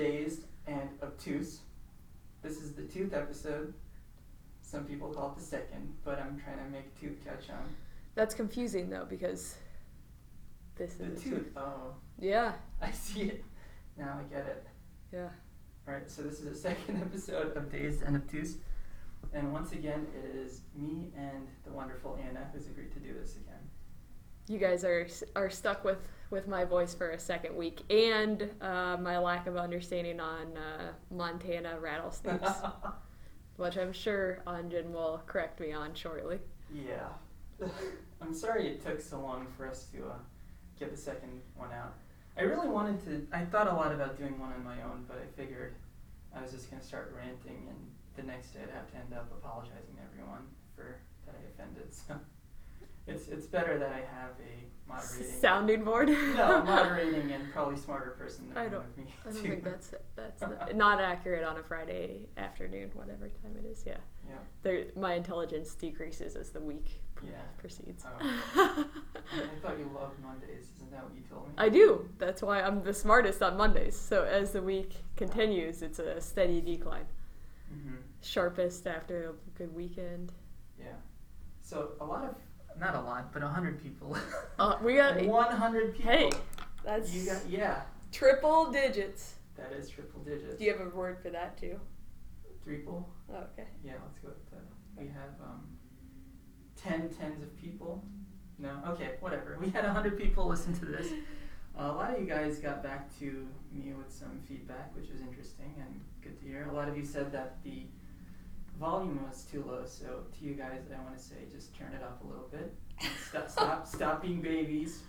Dazed and Obtuse. This is the tooth episode. Some people call it the second, but I'm trying to make tooth catch on. That's confusing though because this The is the tooth. Oh, Yeah, I see it. Now I get it. yeah. Alright, so this is the second episode of Dazed and Obtuse. And once again, it is me and the wonderful Anna who's agreed to do this again. You guys are are stuck with with my voice for a second week and uh, my lack of understanding on uh, Montana rattlesnakes, which I'm sure Anjan will correct me on shortly. yeah. I'm sorry it took so long for us to uh, get the second one out. I really wanted to, I thought a lot about doing one on my own, but I figured I was just going to start ranting and the next day I'd have to end up apologizing to everyone for that I offended. So it's, it's better that I have a moderating. Sounding board. no, moderating and probably smarter person than I don't- me. I don't too. think that's that's not, not accurate on a Friday afternoon, whatever time it is. Yeah, Yeah. there, my intelligence decreases as the week Yeah. proceeds. Oh. I thought you loved Mondays. Isn't that what you told me? I do. That's why I'm the smartest on Mondays. So as the week continues, it's a steady decline. hmm Sharpest after a good weekend. Yeah. So a lot of, not a lot, but a hundred people. Uh, we got. One hundred people. Hey, that's You got yeah. triple digits. That is triple digits. Do you have a word for that too? Triple. Oh, okay. Yeah. Let's go with that. We have um, ten tens of people. No. Okay. Whatever. We had a hundred people listen to this. Uh, a lot of you guys got back to me with some feedback, which was interesting and good to hear. A lot of you said that the volume was too low, so to you guys, I want to say just turn it up a little bit. Stop, stop, stop being babies.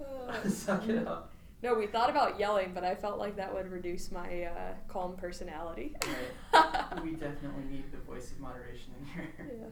Uh, Suck it up. no, we thought about yelling, but I felt like that would reduce my uh, calm personality. Right. We definitely need the voice of moderation in here. yeah.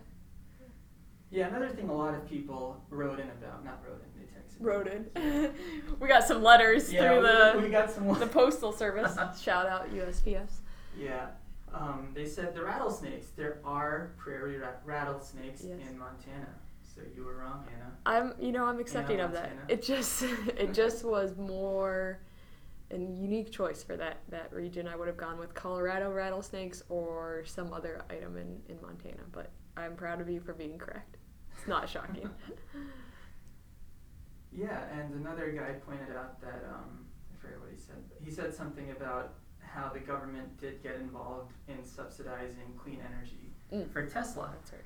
Yeah, another thing a lot of people wrote in about, not wrote in, they texted. Wrote in. we got some letters Yeah, through the we, we got some. the postal service. Shout out USPS. Yeah, um, they said the rattlesnakes. There are prairie ra- rattlesnakes Yes. in Montana. So you were wrong, Anna. I'm, you know, I'm accepting of that. Montana. It just, it just was more a unique choice for that that region. I would have gone with Colorado rattlesnakes or some other item in in Montana. But I'm proud of you for being correct. It's not shocking. Yeah, and another guy pointed out that um, I forget what he said. But he said something about how the government did get involved in subsidizing clean energy Mm. for Tesla. That's right.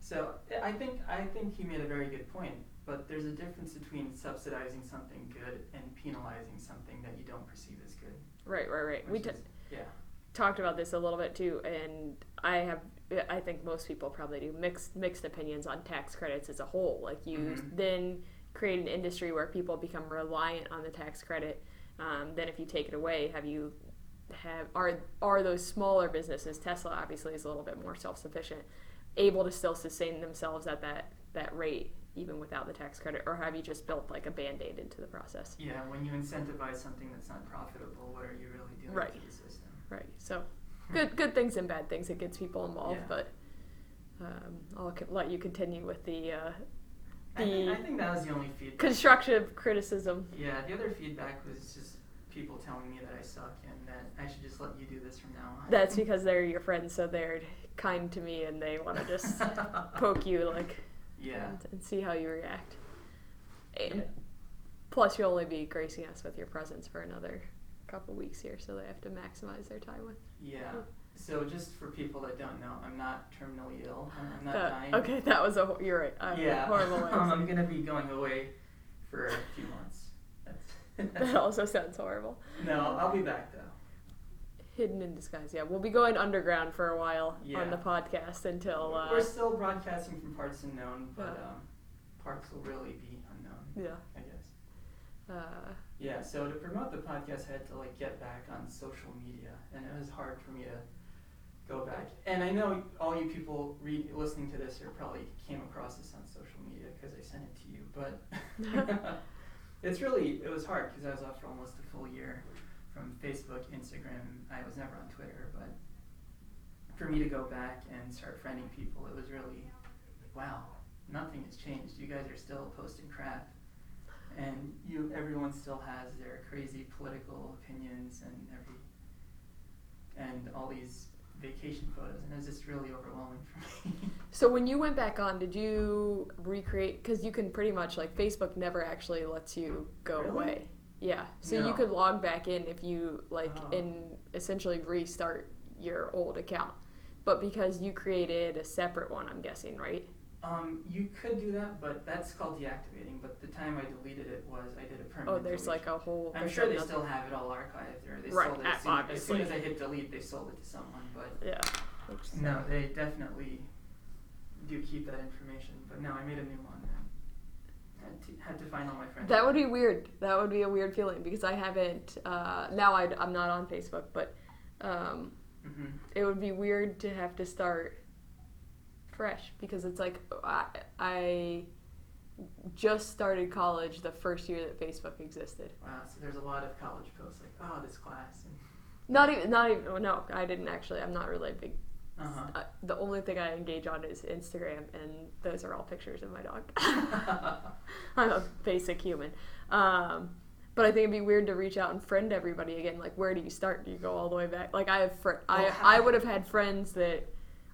So I think I think he made a very good point. But there's a difference between subsidizing something good and penalizing something that you don't perceive as good. Right, right, right. We t- is- yeah. talked about this a little bit too, and I have. I think most people probably do mixed mixed opinions on tax credits as a whole. Like you Mhm. then create an industry where people become reliant on the tax credit. Um, then if you take it away, have you have are are those smaller businesses? Tesla obviously is a little bit more self sufficient, able to still sustain themselves at that that rate even without the tax credit, or have you just built like a band aid into the process? Yeah, when you incentivize something that's not profitable, what are you really doing Right. to the system? Right. So good good things and bad things. It gets people involved, Yeah. but um, I'll let you continue with the uh, I think, The I think that was the only feedback. constructive criticism. Yeah, the other feedback was just people telling me that I suck and that I should just let you do this from now on. That's because they're your friends, so they're kind to me and they want to just poke you like yeah. and, and see how you react. And Yeah. plus, you'll only be gracing us with your presence for another couple weeks here, so they have to maximize their time with. Yeah. So just for people that don't know, I'm not terminally ill. I'm, I'm not Uh, dying. okay, that was a you're right. I yeah. horrible um, I'm gonna be going away for a few months. That also sounds horrible. no, I'll be back though. Hidden in disguise. Yeah, we'll be going underground for a while Yeah. on the podcast until. Uh, We're still broadcasting from parts unknown, but Yeah. um, parts will really be unknown, yeah. I guess. Uh, Yeah, so to promote the podcast, I had to like get back on social media, and it was hard for me to go back. And I know all you people read, listening to this are probably came across this on social media because I sent it to you, but it's really it was hard because I was off for almost a full year from Facebook, Instagram. I was never on Twitter, but for me to go back and start friending people, it was really wow. Nothing has changed. You guys are still posting crap. and you everyone still has their crazy political opinions and every and all these vacation photos, and it's just really overwhelming for me. So when you went back on, did you recreate? Because you can pretty much like Facebook never actually lets you go Really? away. Yeah. So you could log back in if you like Oh. and essentially restart your old account. But because you created a separate one, I'm guessing, right? Um, you could do that, but that's called deactivating. But the time I deleted it was I did a permanent. Oh, there's deletion. like a whole. I'm there's sure they another- still have it all archived, or they Right, sold it as soon, as soon obviously. as I hit delete. They sold it to someone, but Yeah. Oops. no, they definitely do keep that information. But no, I made a new one. And had to, had to find all my friends. That would be weird. That would be a weird feeling because I haven't. Uh, now I, I'm not on Facebook, but um, hmm it would be weird to have to start fresh because it's like I, I just started college the first year that Facebook existed. Wow, so there's a lot of college posts like, oh, this class, and Not even, not even. No, I didn't actually. I'm not really a big. uh Uh, the only thing I engage on is Instagram, and those are all pictures of my dog. I'm a basic human. Um, but I think it'd be weird to reach out and friend everybody again. Like, where do you start? Do you go all the way back? Like, I have fr- I I would have had friends that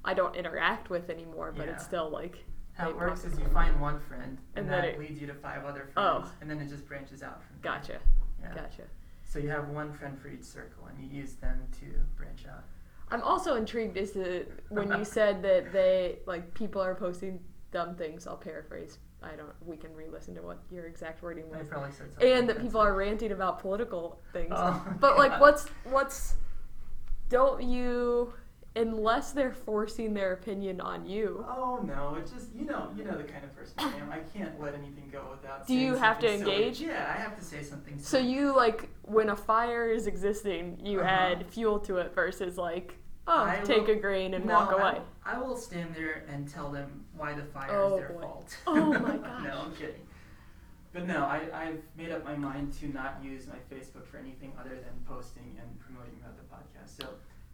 I don't interact with anymore, but it's still like How it works is you find one friend, and, And then that it- leads you to five other oh. friends, Oh. and then it just branches out from there. gotcha, Yeah. gotcha. So you have one friend for each circle, and you use them to branch out. I'm also intrigued is that when you said that they like people are posting dumb things. I'll paraphrase. I don't. We can re-listen to what your exact wording I was. probably said something. And that people are ranting about political things. Oh, But like, what's what's? Don't you? Unless they're forcing their opinion on you, Oh no! It's just you know you know the kind of person I am. I can't let anything go without. Do you have to something silly. engage? Yeah, I have to say something. so silly. you like when a fire is existing, you Uh-huh. add fuel to it versus like, oh, I take will- a grain and No, walk away. I, will stand there and tell them why the fire Oh, is their boy. fault. Oh, my gosh. no, I'm kidding. But no, I, I've made up my mind to not use my Facebook for anything other than posting and promoting about the podcast. So,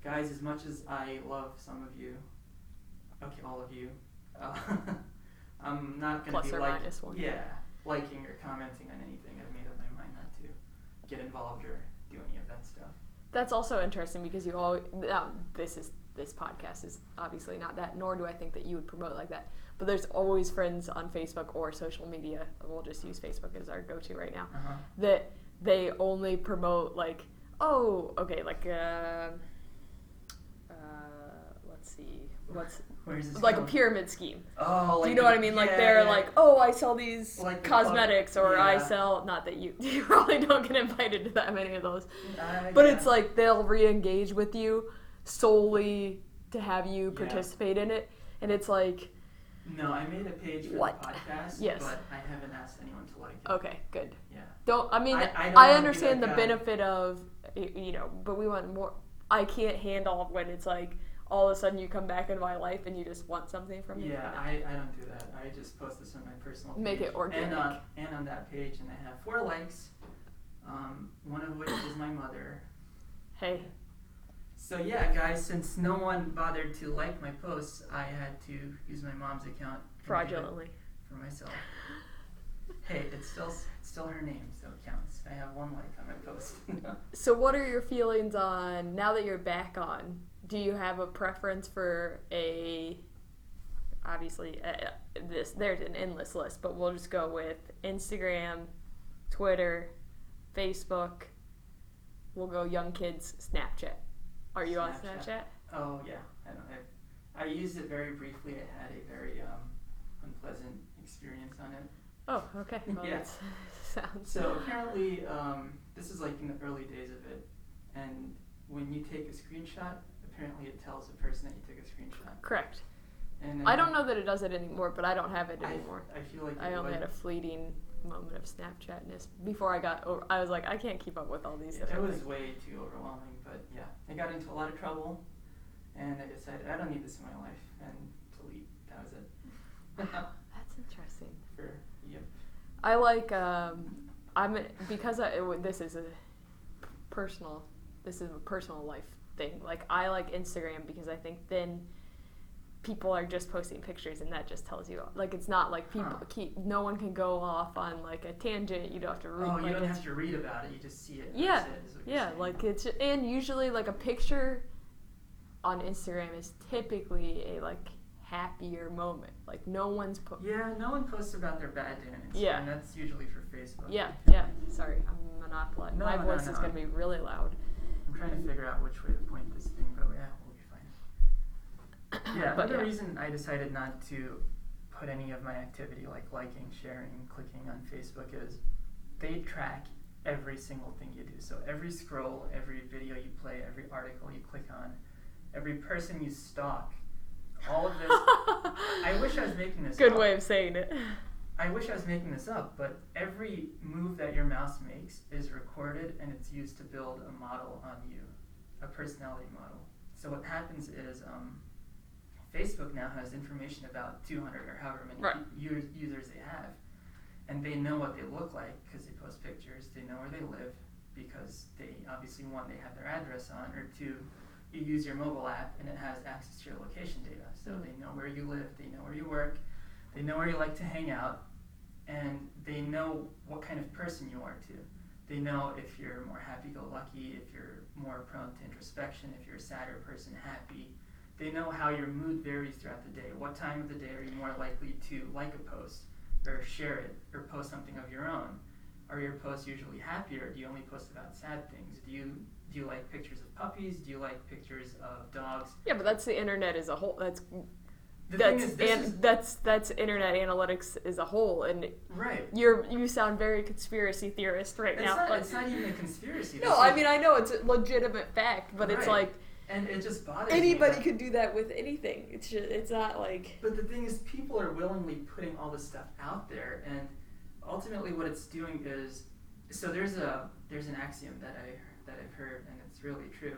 guys, as much as I love some of you, okay, all of you, uh, I'm not going Plus to be or like, minus one. yeah, liking or commenting on anything. I've made up my mind not to get involved or do any of that stuff. That's also interesting because you all. Um, this is this podcast is obviously not that, nor do I think that you would promote like that. But there's always friends on Facebook or social media. We'll just use Facebook as our go-to right now. Uh-huh. That they only promote like, oh, okay, like, uh, see, what's Where's this like a pyramid scheme. Oh, like Do you know what I mean? Like yeah, they're yeah. like, oh, I sell these Like the cosmetics, or I yeah. sell. Not that you you probably don't get invited to that many of those. I But guess. it's like they'll re-engage with you solely to have you Yeah. participate in it, and it's like, No, I made a page for What? the podcast, Yes. but I haven't asked anyone to like it. okay, good. Yeah. Don't I mean I- I, I don't wanna be understand that the guy. benefit of y- you know, but we want more. I can't handle when it's like all of a sudden you come back into my life and you just want something from me. Yeah, I, I don't do that. I just post this on my personal page. Make it organic. And on, and on that page, and I have four likes, um, one of which is my mother. Hey, So yeah, guys, since no one bothered to like my posts, I had to use my mom's account and do it fraudulently. for myself. Hey, it's still it's still her name, so it counts. I have one like on my post. So, what are your feelings on now that you're back on? Do you have a preference for a? Obviously, uh, this there's an endless list, but we'll just go with Instagram, Twitter, Facebook. We'll go young kids Snapchat. Are you on Snapchat. Snapchat? Oh yeah, I don't have. I used it very briefly. It had a very um, unpleasant experience on it. Oh, okay. Well, Yeah. sounds. So apparently, um, this is like in the early days of it, and when you take a screenshot, apparently it tells the person that you took a screenshot. Correct. And then I don't know that it does it anymore, but I don't have it I, anymore. I feel like I it only would. had a fleeting moment of Snapchatness before I got over. I was like, I can't keep up with all these it different was things. way too overwhelming, but yeah, I got into a lot of trouble, and I decided I don't need this in my life, and delete. That was it. That's interesting. For yep. I like um, I'm because I, it, this is a personal this is a personal life thing. Like I like Instagram because I think then people are just posting pictures and that just tells you like it's not like people Huh. keep no one can go off on like a tangent you don't have to read Oh, like you don't have to read about it. You just see it. Yeah, it, is what you're yeah like it's and usually like a picture on instagram is typically a like happier moment like no one's po- Yeah, no one posts about their bad day. Yeah. And that's usually for Facebook. yeah yeah sorry i'm monopolizing No, my no, voice no. is going to be really loud I'm trying to figure out which way to point this thing, but yeah, we'll be fine. Yeah, But another yeah. reason I decided not to put any of my activity like liking, sharing, clicking on Facebook is they track every single thing you do. So every scroll, every video you play, every article you click on, every person you stalk, all of this. I wish I was making this good up. way of saying it I wish I was making this up, but every move that your mouse makes is recorded and it's used to build a model on you, a personality model. So what happens is um, Facebook now has information about 200 or however many Right. u- users they have, and they know what they look like because they post pictures. They know where they live because they obviously one they have their address on, or two, you use your mobile app and it has access to your location data. So Mm. they know where you live, they know where you work, they know where you like to hang out, and they know what kind of person you are too. They know if you're more happy-go-lucky, if you're more prone to introspection, if you're a sadder person, happy. They know how your mood varies throughout the day. What time of the day are you more likely to like a post, or share it, or post something of your own? Are your posts usually happier? do you only post about sad things? Do you do you like pictures of puppies? Do you like pictures of dogs? yeah but that's the internet as a whole that's The that's is, is that's that's internet analytics as a whole and right. you're you sound very conspiracy theorist right It's now not, like- it's not even a conspiracy. no i mean i know it's a legitimate fact but it's like and it just bothers anybody could do that with anything it's just it's not like But the thing is, people are willingly putting all this stuff out there, and ultimately, what it's doing is, so there's a there's an axiom that I that I've heard, and it's really true.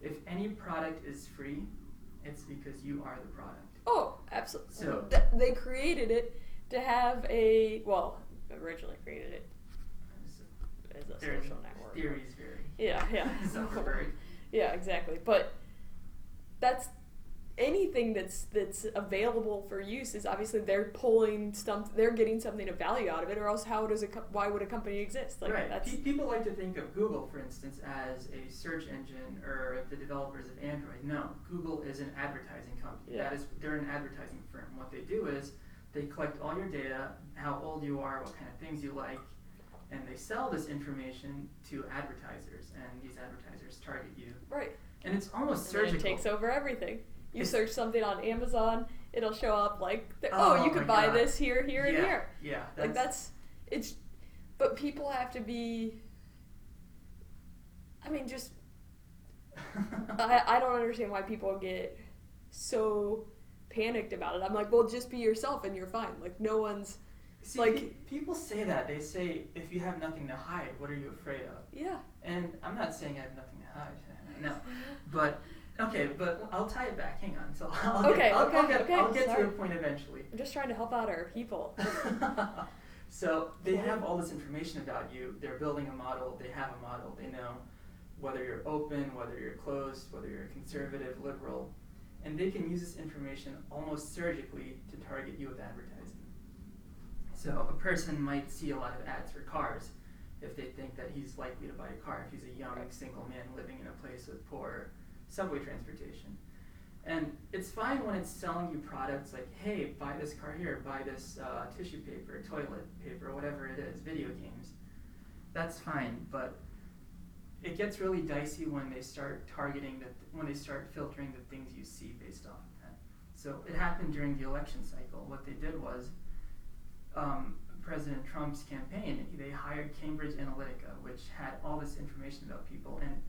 If any product is free, it's because you are the product. Oh absolutely So- Th- they created it to have a well originally created it as a Their social network theories vary. yeah yeah Zuckerberg. Yeah, exactly. But that's anything that's that's available for use is obviously they're pulling some they're getting something of value out of it or else how does a co- why would a company exist like right. that's Pe- people like to think of Google, for instance, as a search engine or the developers of Android. No, Google is an advertising company. Yeah. That is, they're an advertising firm. What they do is they collect all your data, how old you are, what kind of things you like, and they sell this information to advertisers. And these advertisers target you, right and it's almost and then surgical. it takes over everything you search something on amazon it'll show up like oh, Oh you can buy God. this here here yeah, and here Yeah, like that's it's but people have to be i mean just I, I don't understand why people get so panicked about it. I'm like, well, just be yourself and you're fine. Like, no one's, See, like- people say that. They say, if you have nothing to hide, what are you afraid of? yeah. And I'm not saying I have nothing to hide. No, but okay, but I'll tie it back. Hang on. So I'll Okay, get, I'll, okay, I'll get, okay, I'll get to a point eventually. I'm just trying to help out our people. so they have all this information about you. They're building a model. They have a model. They know whether you're open, whether you're closed, whether you're conservative, liberal, and they can use this information almost surgically to target you with advertising. So a person might see a lot of ads for cars if they think that he's likely to buy a car if he's a young single man living in a place with poor subway transportation. And it's fine when it's selling you products like, hey, buy this car here, buy this uh, tissue paper, toilet paper, whatever it is, video games. That's fine, but it gets really dicey when they start targeting the when they start filtering the things you see based off of that. So it happened during the election cycle. What they did was um, President Trump's campaign, they hired Cambridge Analytica, which had all this information about people, and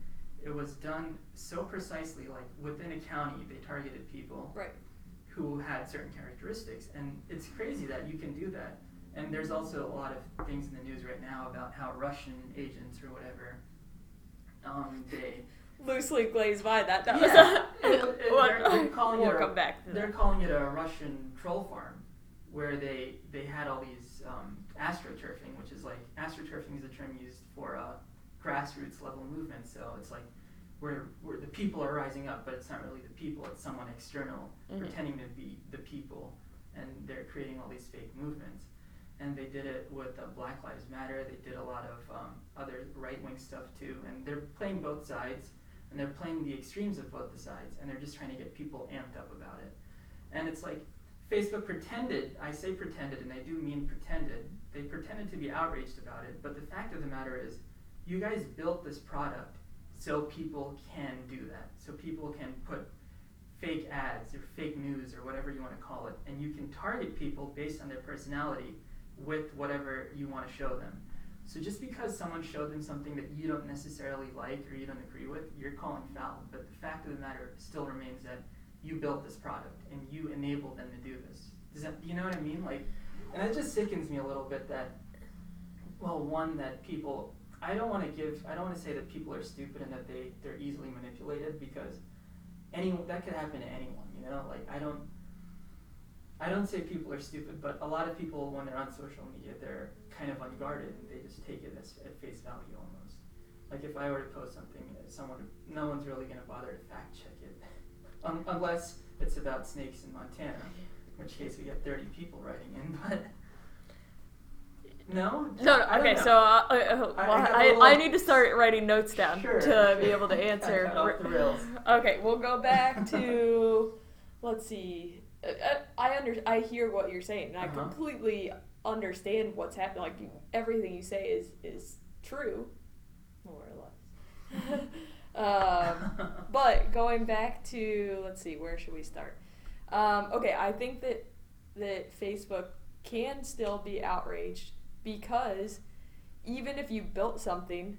it was done so precisely. Like within a county, they targeted people right. who had certain characteristics, and it's crazy that you can do that. And there's also a lot of things in the news right now about how Russian agents or whatever, um, they Loosely glazed by that. That Yeah, was it- it- What- they're- they're calling we'll it a- back they're calling it a Russian troll farm, where they they had all these um, astroturfing, which is like astroturfing is a term used for uh, grassroots level movement. So it's like where where the people are rising up, but it's not really the people; it's someone external Mhm. pretending to be the people, and they're creating all these fake movements. And they did it with uh, Black Lives Matter. They did a lot of um, other right wing stuff too, and they're playing both sides, and they're playing the extremes of both the sides, and they're just trying to get people amped up about it. And it's like Facebook pretended, I say pretended, and I do mean pretended, they pretended to be outraged about it, but the fact of the matter is, you guys built this product so people can do that. So people can put fake ads or fake news or whatever you want to call it, and you can target people based on their personality with whatever you want to show them. So just because someone showed them something that you don't necessarily like or you don't agree with, you're calling foul. But the fact of the matter still remains that you built this product and you enabled them to do this. Does that you know what I mean? Like, and it just sickens me a little bit that, well, one that people. I don't want to give. I don't want to say that people are stupid and that they they're easily manipulated because any that could happen to anyone. You know, like I don't. I don't say people are stupid, but a lot of people, when they're on social media, they're kind of unguarded and they just take it as at face value almost. Like if I were to post something, uh, someone, no one's really gonna bother to fact check it, um, unless it's about snakes in Montana, in which case we get 30 people writing in. But no, No, no, okay, so uh, uh, well, I I, have a I, little- need to start writing notes down Sure. to be able to answer. I got off the rails. Okay, we'll go back to let's see. Uh, uh, I under I hear what you're saying, and I Uh-huh. completely understand what's happening. Like you, everything you say is is true, more or less. um, but going back to let's see, where should we start? Um, okay, I think that that Facebook can still be outraged because even if you built something,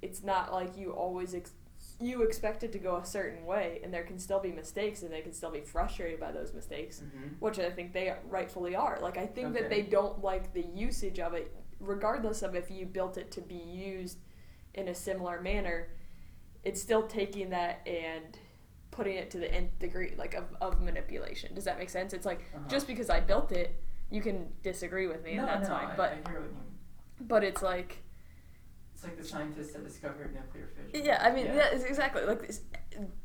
it's not like you always ex- you expect it to go a certain way, and there can still be mistakes, and they can still be frustrated by those mistakes, Mhm. which I think they rightfully are. Like I think that they don't like the usage of it, regardless of if you built it to be used in a similar manner. It's still taking that and putting it to the nth degree, like of, of manipulation. Does that make sense? It's like Uh-huh. just because I built it, you can disagree with me, no, and that's no, fine. I, but I hear what you mean. but it's like It's like the scientists that discovered nuclear fission. yeah, I mean yeah, it's exactly like this,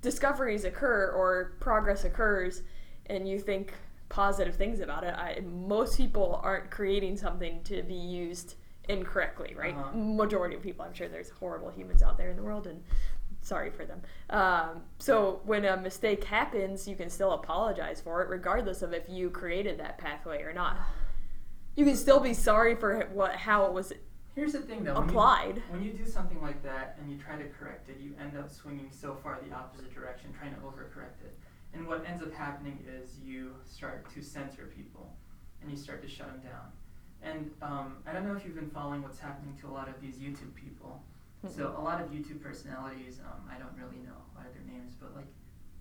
discoveries occur or progress occurs, and you think positive things about it. I, most people aren't creating something to be used incorrectly, right? Uh-huh. Majority of people, I'm sure there's horrible humans out there in the world, and sorry for them. Um, so when a mistake happens, you can still apologize for it, regardless of if you created that pathway or not. You can still be sorry for what how it was Here's the thing, though. when you- applied. When you do something like that and you try to correct it, you end up swinging so far the opposite direction, trying to overcorrect it. And what ends up happening is you start to censor people and you start to shut them down. And um, I don't know if you've been following what's happening to a lot of these YouTube people. So a lot of YouTube personalities, um, I don't really know a lot of their names, but like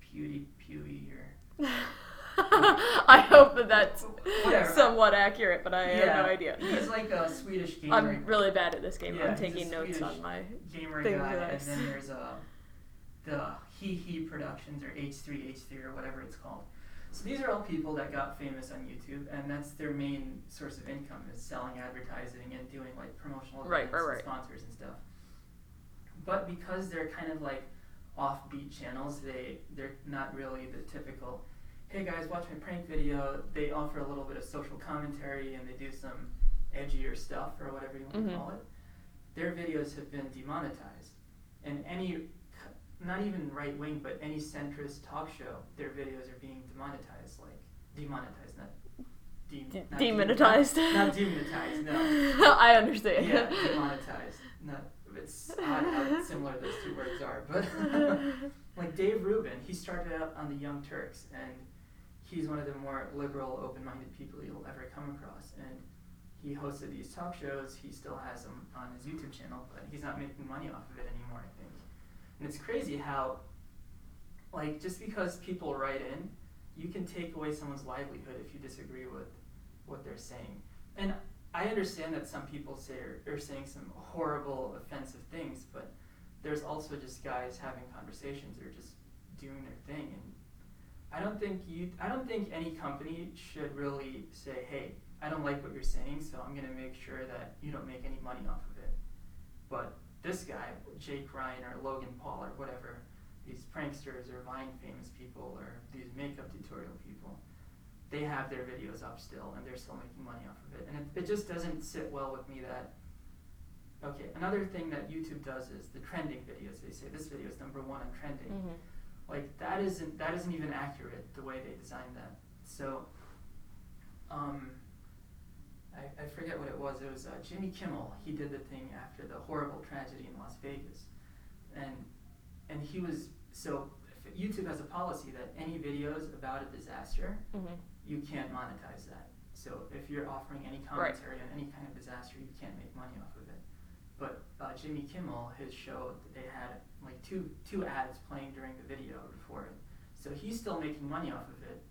Pewdie Pewee or I hope that that's Whatever. somewhat accurate, but I have no idea. He's like a Swedish gamer. I'm really bad at this game. Yeah, I'm he's a taking notes Swedish on my. gamer thing guy, that I and s- then there's uh, the He He Productions or H3H3 or whatever it's called. So these are all people that got famous on YouTube, and that's their main source of income is selling advertising and doing like promotional Right, events right, and right. sponsors and stuff. But because they're kind of like offbeat channels, they they're not really the typical. Hey guys, watch my prank video. They offer a little bit of social commentary and they do some edgier stuff or whatever you want Mhm. to call it. Their videos have been demonetized, and any, not even right wing, but any centrist talk show, their videos are being demonetized. Like demonetized, not de- not demonetized. Not, demonetized. No. I understand. Yeah, demonetized. Not. It's odd how similar those two words are, but like Dave Rubin, he started out on the Young Turks, and he's one of the more liberal, open-minded people you'll ever come across. And he hosted these talk shows. He still has them on his YouTube channel, but he's not making money off of it anymore. I think, and it's crazy how, like, just because people write in, you can take away someone's livelihood if you disagree with what they're saying. And I understand that some people say are, are saying some horrible, offensive things, but there's also just guys having conversations or just doing their thing. And I don't think you, I don't think any company should really say, hey, I don't like what you're saying, so I'm gonna make sure that you don't make any money off of it. But this guy, Jake Ryan or Logan Paul or whatever, these pranksters or Vine famous people or these makeup tutorial people, they have their videos up still and they're still making money off of it. And it, it just doesn't sit well with me that okay, another thing that YouTube does is the trending videos. They say this video is number one on trending. Mhm. Like that isn't that isn't even accurate the way they designed that. So um I, I forget what it was. It was uh, Jimmy Kimmel. He did the thing after the horrible tragedy in Las Vegas, and and he was so YouTube has a policy that any videos about a disaster Mhm. You can't monetize that. So if you're offering any commentary on any kind of disaster, you can't make money off of it. But uh, Jimmy Kimmel, his show, they had like two two ads playing during the video before it, so he's still making money off of it.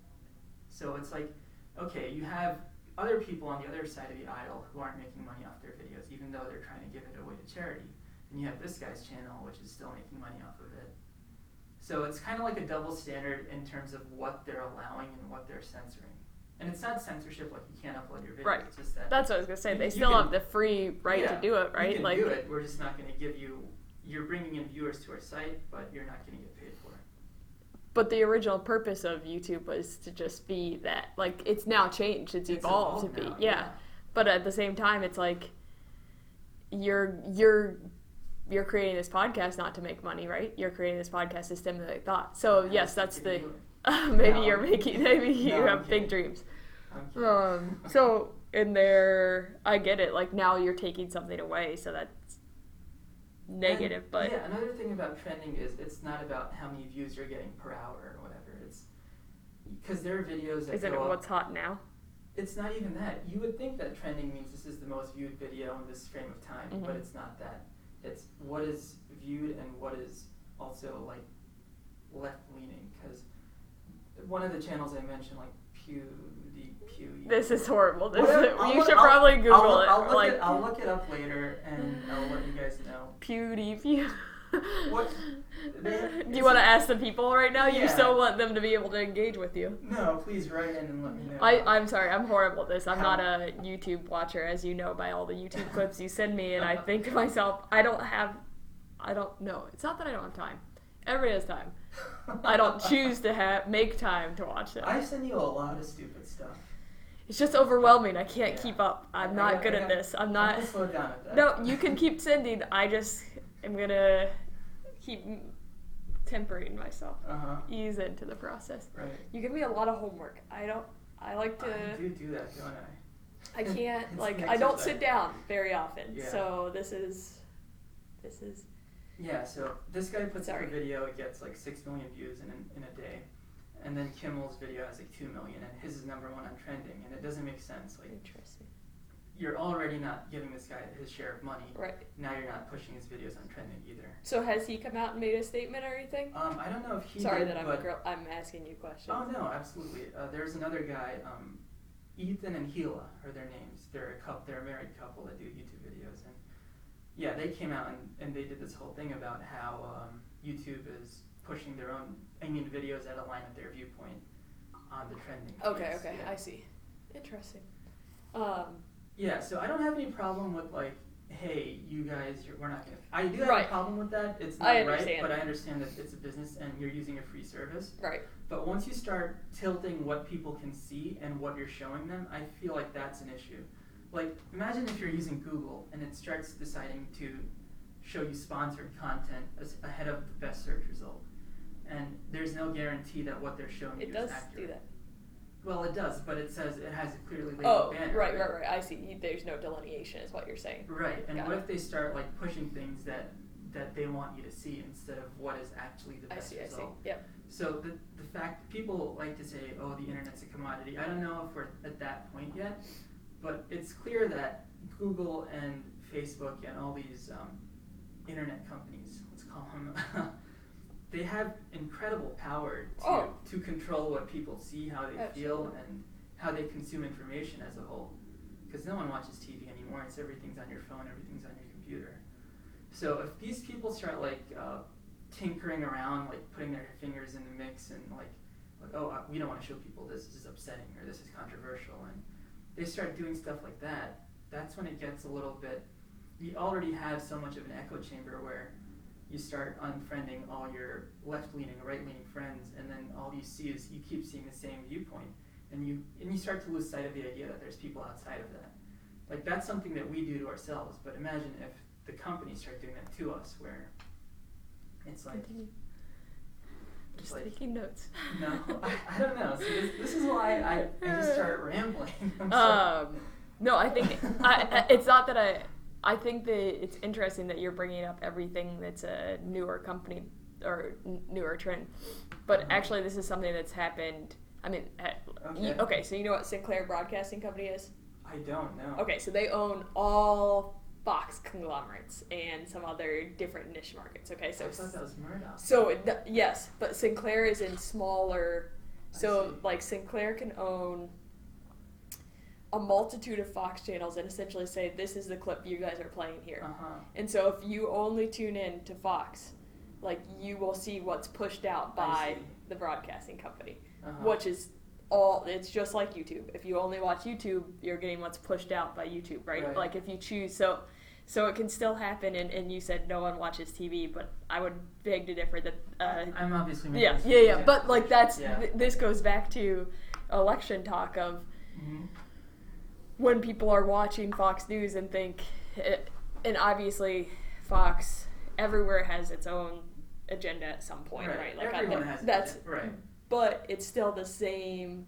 So it's like, okay, you have other people on the other side of the aisle who aren't making money off their videos, even though they're trying to give it away to charity. And you have this guy's channel, which is still making money off of it. So it's kind of like a double standard in terms of what they're allowing and what they're censoring. And it's not censorship like you can't upload your video. Right. It's just that That's what I was gonna say. You- They you still can- have the free right Yeah, to do it, right? You can like do it. We're just not going to give you. You're bringing in viewers to our site, but you're not going to get paid for it. But the original purpose of YouTube was to just be that. Like it's now changed. It's, evolved, to be. now, yeah. But at the same time, it's like you're you're you're creating this podcast not to make money, right? You're creating this podcast to stimulate thought. So yes, that's the. you. maybe No, you're making. Maybe you No, I'm have big dreams. Um. So in there, I get it. Like now you're taking something away, so that's negative. And, but yeah, another thing about trending is it's not about how many views you're getting per hour or whatever. It's because there are videos that is it go up- what's hot now? It's not even that. You would think that trending means this is the most viewed video in this frame of time, but Mhm. it's not that. It's what is viewed and what is also like left leaning. Because one of the channels I mentioned, like PewDiePie. This is horrible. This is, you look- should I'll- probably Google I'll, it. I'll look like it. I'll look it up later, and I'll let you guys know. PewDiePie. What- Do you want to ask the people right now? You Yeah. still want them to be able to engage with you. No, please write in and let me know. I, I'm sorry, I'm horrible at this. I'm not a YouTube watcher, as you know by all the YouTube clips you send me, and I uh-huh. think to myself, I don't have, I don't know. It's not that I don't have time. Everybody has time. I don't choose to have make time to watch them. I send you a lot of stupid stuff. It's just overwhelming. I can't Yeah. keep up. I'm I not got- good I at got- this. I'm I'm not. gonna slow down at that. No, you can keep sending. I just am gonna keep tempering myself, Uh huh. ease into the process. Right. You give me a lot of homework. I don't. I like to. I do do that, don't I? I can't like I don't sit down very often. Yeah. So this is this is Yeah. So this guy puts Sorry. up a video, it gets like six million views in in a day, and then Kimmel's video has like two million, and his is number one on trending, and it doesn't make sense. Like interesting. You're already not giving this guy his share of money. Right. Now you're not pushing his videos on trending either. So has he come out and made a statement or anything? Um, I don't know if he. Sorry did, that I'm but a girl. I'm asking you questions. Oh no, absolutely. Uh, there's another guy, um, Ethan and Hila are their names. They're a couple. They're a married couple that do YouTube videos, and yeah, they came out and, and they did this whole thing about how um, YouTube is pushing their own, I mean, videos that align with their viewpoint on the trending. Okay. Okay. Yeah. I see. Interesting. Um. Yeah, so I don't have any problem with like, hey, you guys, you're, we're not gonna. I do have Right. a problem with that. It's not I right, understand. but I understand that it's a business and you're using a free service. Right. But once you start tilting what people can see and what you're showing them, I feel like that's an issue. Like, imagine if you're using Google and it starts deciding to show you sponsored content as ahead of the best search result. And there's no guarantee that what they're showing It you does is accurate. do that. Well, it does, but it says it has a clearly labeled Oh, banner. right, right, right. I see. There's no delineation, is what you're saying. Right, and Got what it. if they start like pushing things that that they want you to see instead of what is actually the I best see. I see. result? Yep. So the the fact people like to say, "Oh, the internet's a commodity." I don't know if we're at that point yet, but it's clear that Google and Facebook and all these um, internet companies, let's call them, they have incredible power to Oh. to control what people see, how they feel, and how they consume information as a whole. Because no one watches TV anymore. It's everything's on your phone, everything's on your computer. So if these people start like uh, tinkering around, like putting their fingers in the mix, and like, like oh, we don't want to show people this, this is upsetting or this is controversial, and they start doing stuff like that, that's when it gets a little bit we already have so much of an echo chamber where you start unfriending all your left-leaning, or right-leaning friends, and then all you see is you keep seeing the same viewpoint, and you and you start to lose sight of the idea that there's people outside of that. Like that's something that we do to ourselves, but imagine if the companies start doing that to us, where it's like Continue. Just like taking notes. no, I, I don't know. See, this, this is why I, I just start rambling. Um, no, I think I, I- it's not that I. I think that it's interesting that you're bringing up everything that's a newer company or n- newer trend, but actually this is something that's happened. I mean, at, you, Okay. okay, so you know what Sinclair Broadcasting Company is? I don't know. Okay, so they own all Fox conglomerates and some other different niche markets. Okay, so I thought that was Murdoch. so it, yes, but Sinclair is in smaller. So like Sinclair can own a multitude of Fox channels and essentially say this is the clip you guys are playing here. Uh huh. And so if you only tune in to Fox, like you will see what's pushed out by the broadcasting company, Uh-huh. which is all it's just like YouTube. If you only watch YouTube, you're getting what's pushed out by YouTube, right? Right. Like if you choose so so it can still happen and, and you said no one watches TV, but I would beg to differ that uh, I'm obviously making yeah, this yeah, yeah. But like that's Yeah. th- this goes back to election talk of Mhm. When people are watching Fox News and think, it, and obviously Fox everywhere has its own agenda at some point, right? Like I Everyone know- has that's agenda, right. but it's still the same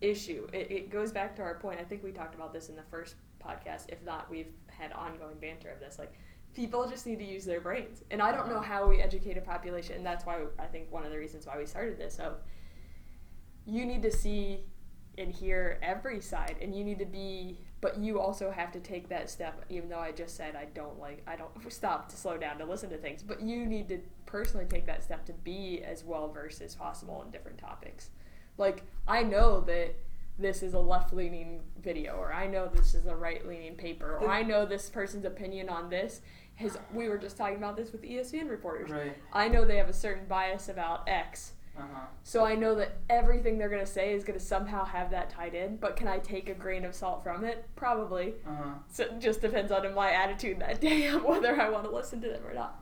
issue. It, it goes back to our point. I think we talked about this in the first podcast. If not, we've had ongoing banter of this. Like, people just need to use their brains. And I don't know how we educate a population. And that's why I think one of the reasons why we started this. So you need to see and hear every side, and you need to be. But you also have to take that step. Even though I just said I don't like, I don't stop to slow down to listen to things. But you need to personally take that step to be as well versed as possible in different topics. Like I know that this is a left leaning video, or I know this is a right leaning paper, or I know this person's opinion on this. His, we were just talking about this with ESPN reporters. Right. I know they have a certain bias about X, Uh huh. so I know that everything they're gonna say is gonna somehow have that tied in. But can I take a grain of salt from it? Probably. Uh huh. So it just depends on my attitude that day whether I want to listen to them or not.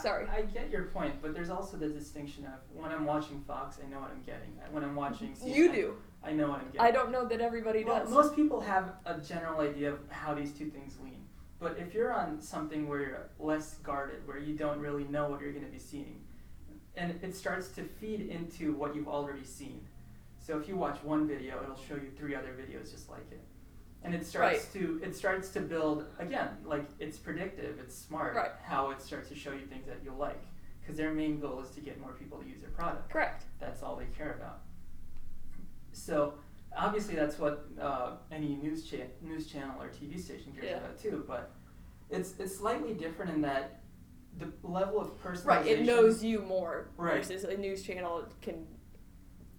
Sorry. I, I get your point, but there's also the distinction of when I'm watching Fox, I know what I'm getting. When I'm watching CNN, You do. I know what I'm getting. I don't know that everybody Well, does. most people have a general idea of how these two things lean. But if you're on something where you're less guarded, where you don't really know what you're going to be seeing, and it starts to feed into what you've already seen. So if you watch one video, it'll show you three other videos just like it. And it starts to it starts to build again, like it's predictive, it's smart Right. how it starts to show you things that you'll like. Because their main goal is to get more people to use their product. Correct. That's all they care about. So obviously that's what uh, any news cha- news channel or TV station cares Yeah. about too. But it's it's slightly different in that the level of personalization. Right, it knows you more Right. versus a news channel can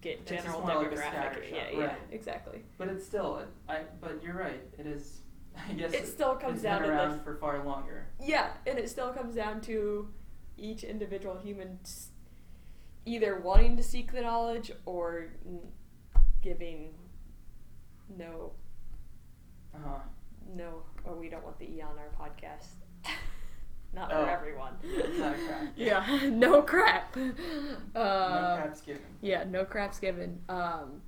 get general more like demographic. yeah, yeah, right. exactly. But it's still, it, I. But you're right. It is. I guess It still comes it's down been to around this. for far longer. Yeah, and it still comes down to each individual human either wanting to seek the knowledge or giving no, Uh-huh. no, or we don't want the E on our podcast. Not for everyone. Not crap. yeah, no crap. Uh, no crap's given. Yeah, no craps given. Um,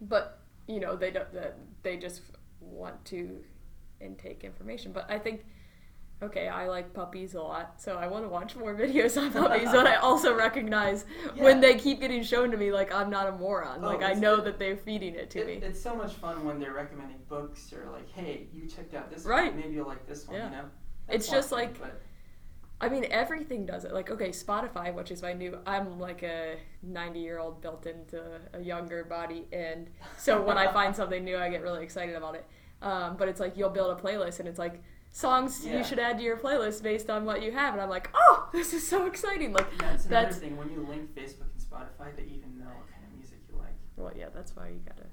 but you know they don't. They, they just want to intake information. But I think, okay, I like puppies a lot, so I want to watch more videos on puppies. but I also recognize when they keep getting shown to me, like I'm not a moron. Oh, like I know that they're feeding it to It- me. It's so much fun when they're recommending books or like, hey, you checked out this Right. one, maybe you'll like this one. Yeah. You know. It's just like- but- I mean, everything does it. Like, okay, Spotify, which is my new. I'm like a 90 year old built into a younger body, and so when I find something new, I get really excited about it. Um, but it's like you'll build a playlist, and it's like songs Yeah. you should add to your playlist based on what you have, and I'm like, oh, this is so exciting. Like, That's another that's thing. When you link Facebook and Spotify, they even know what kind of music you like. well, yeah, that's why you gotta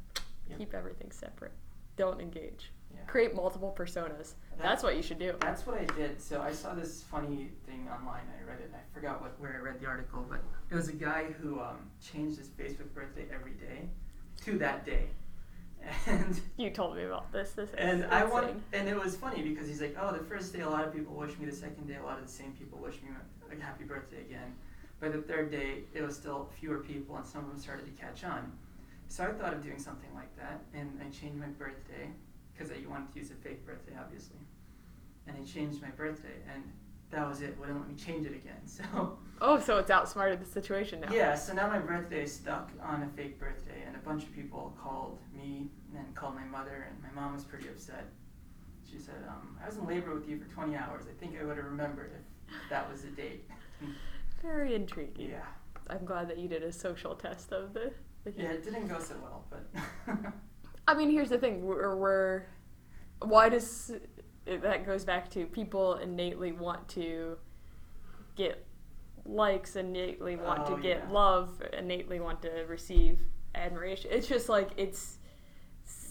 Yep. keep everything separate. Don't engage. Create multiple personas. That's what you should do. That's what I did. So I saw this funny thing online. I read it. and I forgot what where I read the article, but it was a guy who um, changed his Facebook birthday every day to that day, and You told me about this. This is and I want and it was funny because he's like, oh, the first day a lot of people wish me, the second day a lot of the same people wish me a happy birthday again. By the third day, it was still fewer people, and some of them started to catch on. So I thought of doing something like that, and I changed my birthday because I wanted to use a fake birthday, obviously. And I changed my birthday, and that was it. Wouldn't let me change it again. So Oh, so it's outsmarted the situation now. yeah, so now my birthday is stuck on a fake birthday, and a bunch of people called me and called my mother, and my mom was pretty upset. She said, um, "I was in labor with you for 20 hours. I think I would have remembered if that was the date." Very intriguing. yeah, I'm glad that you did a social test of the. the yeah, it didn't go so well, but I mean, here's the thing: we're, we're why does that goes back to people innately want to get likes, innately want Oh, to get yeah. love, innately want to receive admiration. It's just like it's.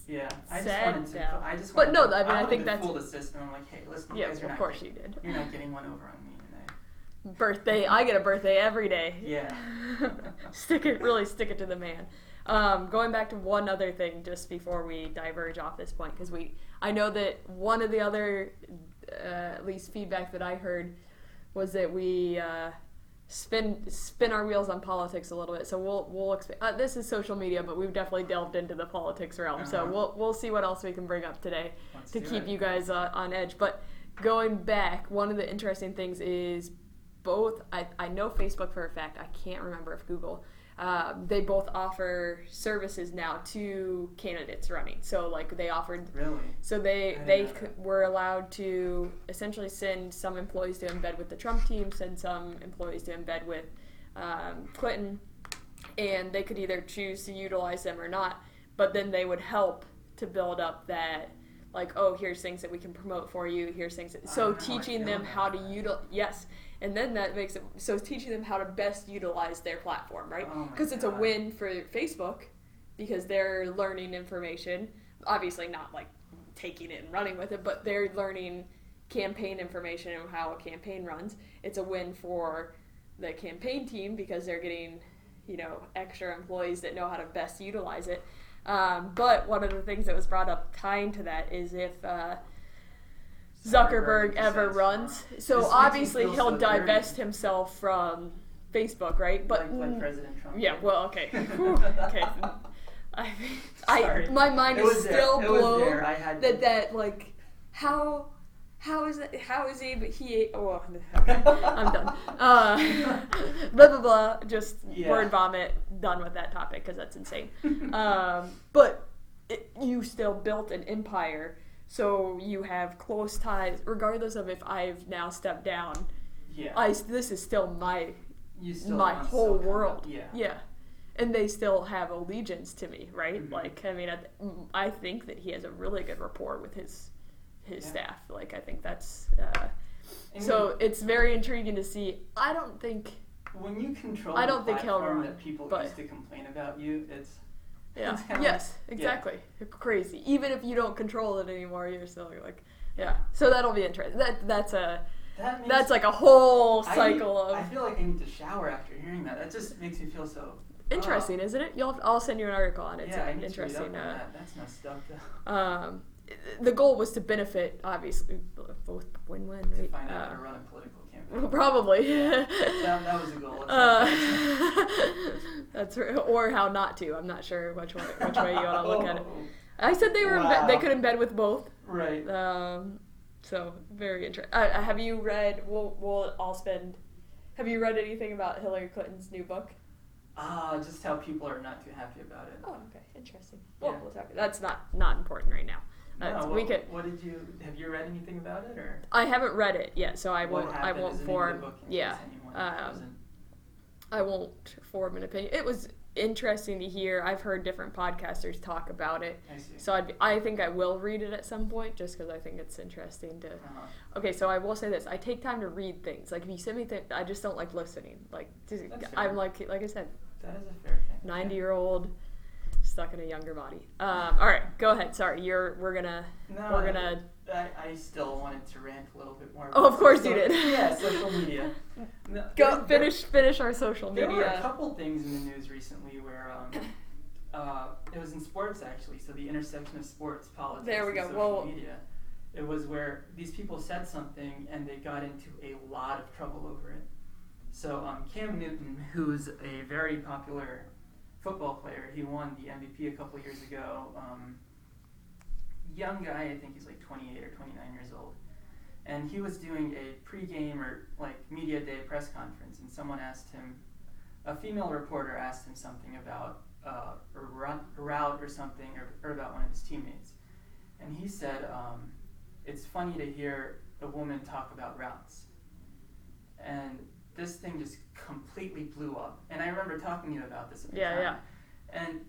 yeah, I just wanted to. now. I just But no, to, I mean, I wanted think to that's- fool the system. I'm like, hey, listen, Yeah, guys of not course getting, you did. You're not getting one over on me, and Birthday, I get a birthday every day. Yeah. stick it really stick it to the man um, going back to one other thing just before we diverge off this point because we i know that one of the other uh, at least feedback that i heard was that we uh, spin spin our wheels on politics a little bit so we'll we'll exp- uh, this is social media but we've definitely delved into the politics realm so Uh-huh. we'll we'll see what else we can bring up today Let's to keep it. you guys uh, on edge. But going back, one of the interesting things is both. I, I know Facebook for a fact. I can't remember if Google. Uh, they both offer services now to candidates running. So like they offered. Really? So they they c- were allowed to essentially send some employees to embed with the Trump team, send some employees to embed with um, Clinton, and they could either choose to utilize them or not. But then they would help to build up that like oh here's things that we can promote for you here's things that, so don't know how I teaching them how to utilize yes and then that makes it so teaching them how to best utilize their platform right? Oh because it's a win for facebook because they're learning information obviously not like taking it and running with it but they're learning campaign information and how a campaign runs. It's a win for the campaign team because they're getting you know extra employees that know how to best utilize it. Um, but one of the things that was brought up tying to that is if uh, Zuckerberg ever decides runs, so This makes me obviously he'll so dirty. divest himself from Facebook, right? But like, like President Trump. yeah, did. well, okay, okay. I, I, my mind is still blown there. I had that that like how how is that how is he but he oh okay, I'm done uh, blah blah blah just Yeah. word vomit done with that topic because that's insane um, but it, you still built an empire so you have close ties regardless of if I've now stepped down yeah. I this is still my still my whole world. Valley. Yeah. Yeah. And they still have allegiance to me, right? Mhm. Like, I mean, I, I think that he has a really good rapport with his his Yeah. staff. Like, I think that's uh, so. It's very intriguing to see. I don't think, when you control I don't think he'll run, that people but- used to complain about you, it's yeah, yes, like- exactly, crazy. Even if you don't control it anymore, you're still like, yeah. So that'll be interesting. That that's a that that's like a whole cycle need- of I feel like I need to shower after hearing that. That just makes me feel so interesting, isn't it? You'll I'll send you an article on it. yeah, I need interesting. to read up on uh, that. That's messed up. Though. um, the goal was to benefit, obviously, both win-win. To Right? find out how Uh, to run a political probably. that, that was the goal. It's not bad. uh, that's right. or how not to. I'm not sure which way which way you want to look at it. Oh, I said they were embe- they could embed with both. Right. Um, so very interesting. Uh, have you read? We'll we'll all spend. Have you read anything about Hillary Clinton's new book? Ah, just how people are not too happy about it. Oh, okay, interesting. Well, Yeah. we'll talk. That's not not important right now. No, what, we could. what did you have you read anything about it or I haven't read it yet, so I what won't. I won't is the name of the form. Yeah, um, I won't form an opinion. It was interesting to hear. I've heard different podcasters talk about it, I see. so I'd be, I think I will read it at some point, just because I think it's interesting to. uh-huh. Okay, so I will say this: I take time to read things. Like if you send me things, I just don't like listening. Like just, I'm like like I said, That is a fair thing. ninety year old stuck in a younger body. Um, all right, go ahead. Sorry, you're we're gonna No, we're gonna. I, I still wanted to rant a little bit more. Oh, of about course you did. Yeah, social media. No, Go there- finish finish our social media. There were a couple things in the news recently where um, uh, it was in sports actually. So the intersection of sports, politics, There we and go. social Well- media. It was where these people said something and they got into a lot of trouble over it. So um, Cam Newton, who's a very popular football player, he won the MVP a couple years ago. Um, young guy, I think he's like 28 or 29 years old, and he was doing a pregame or like media day press conference, and someone asked him, a female reporter asked him something about uh, a route or something, or, or about one of his teammates, and he said, um, "It's funny to hear a woman talk about routes," and this thing just completely blew up. And I remember talking to you about this at the Yeah, time. yeah. And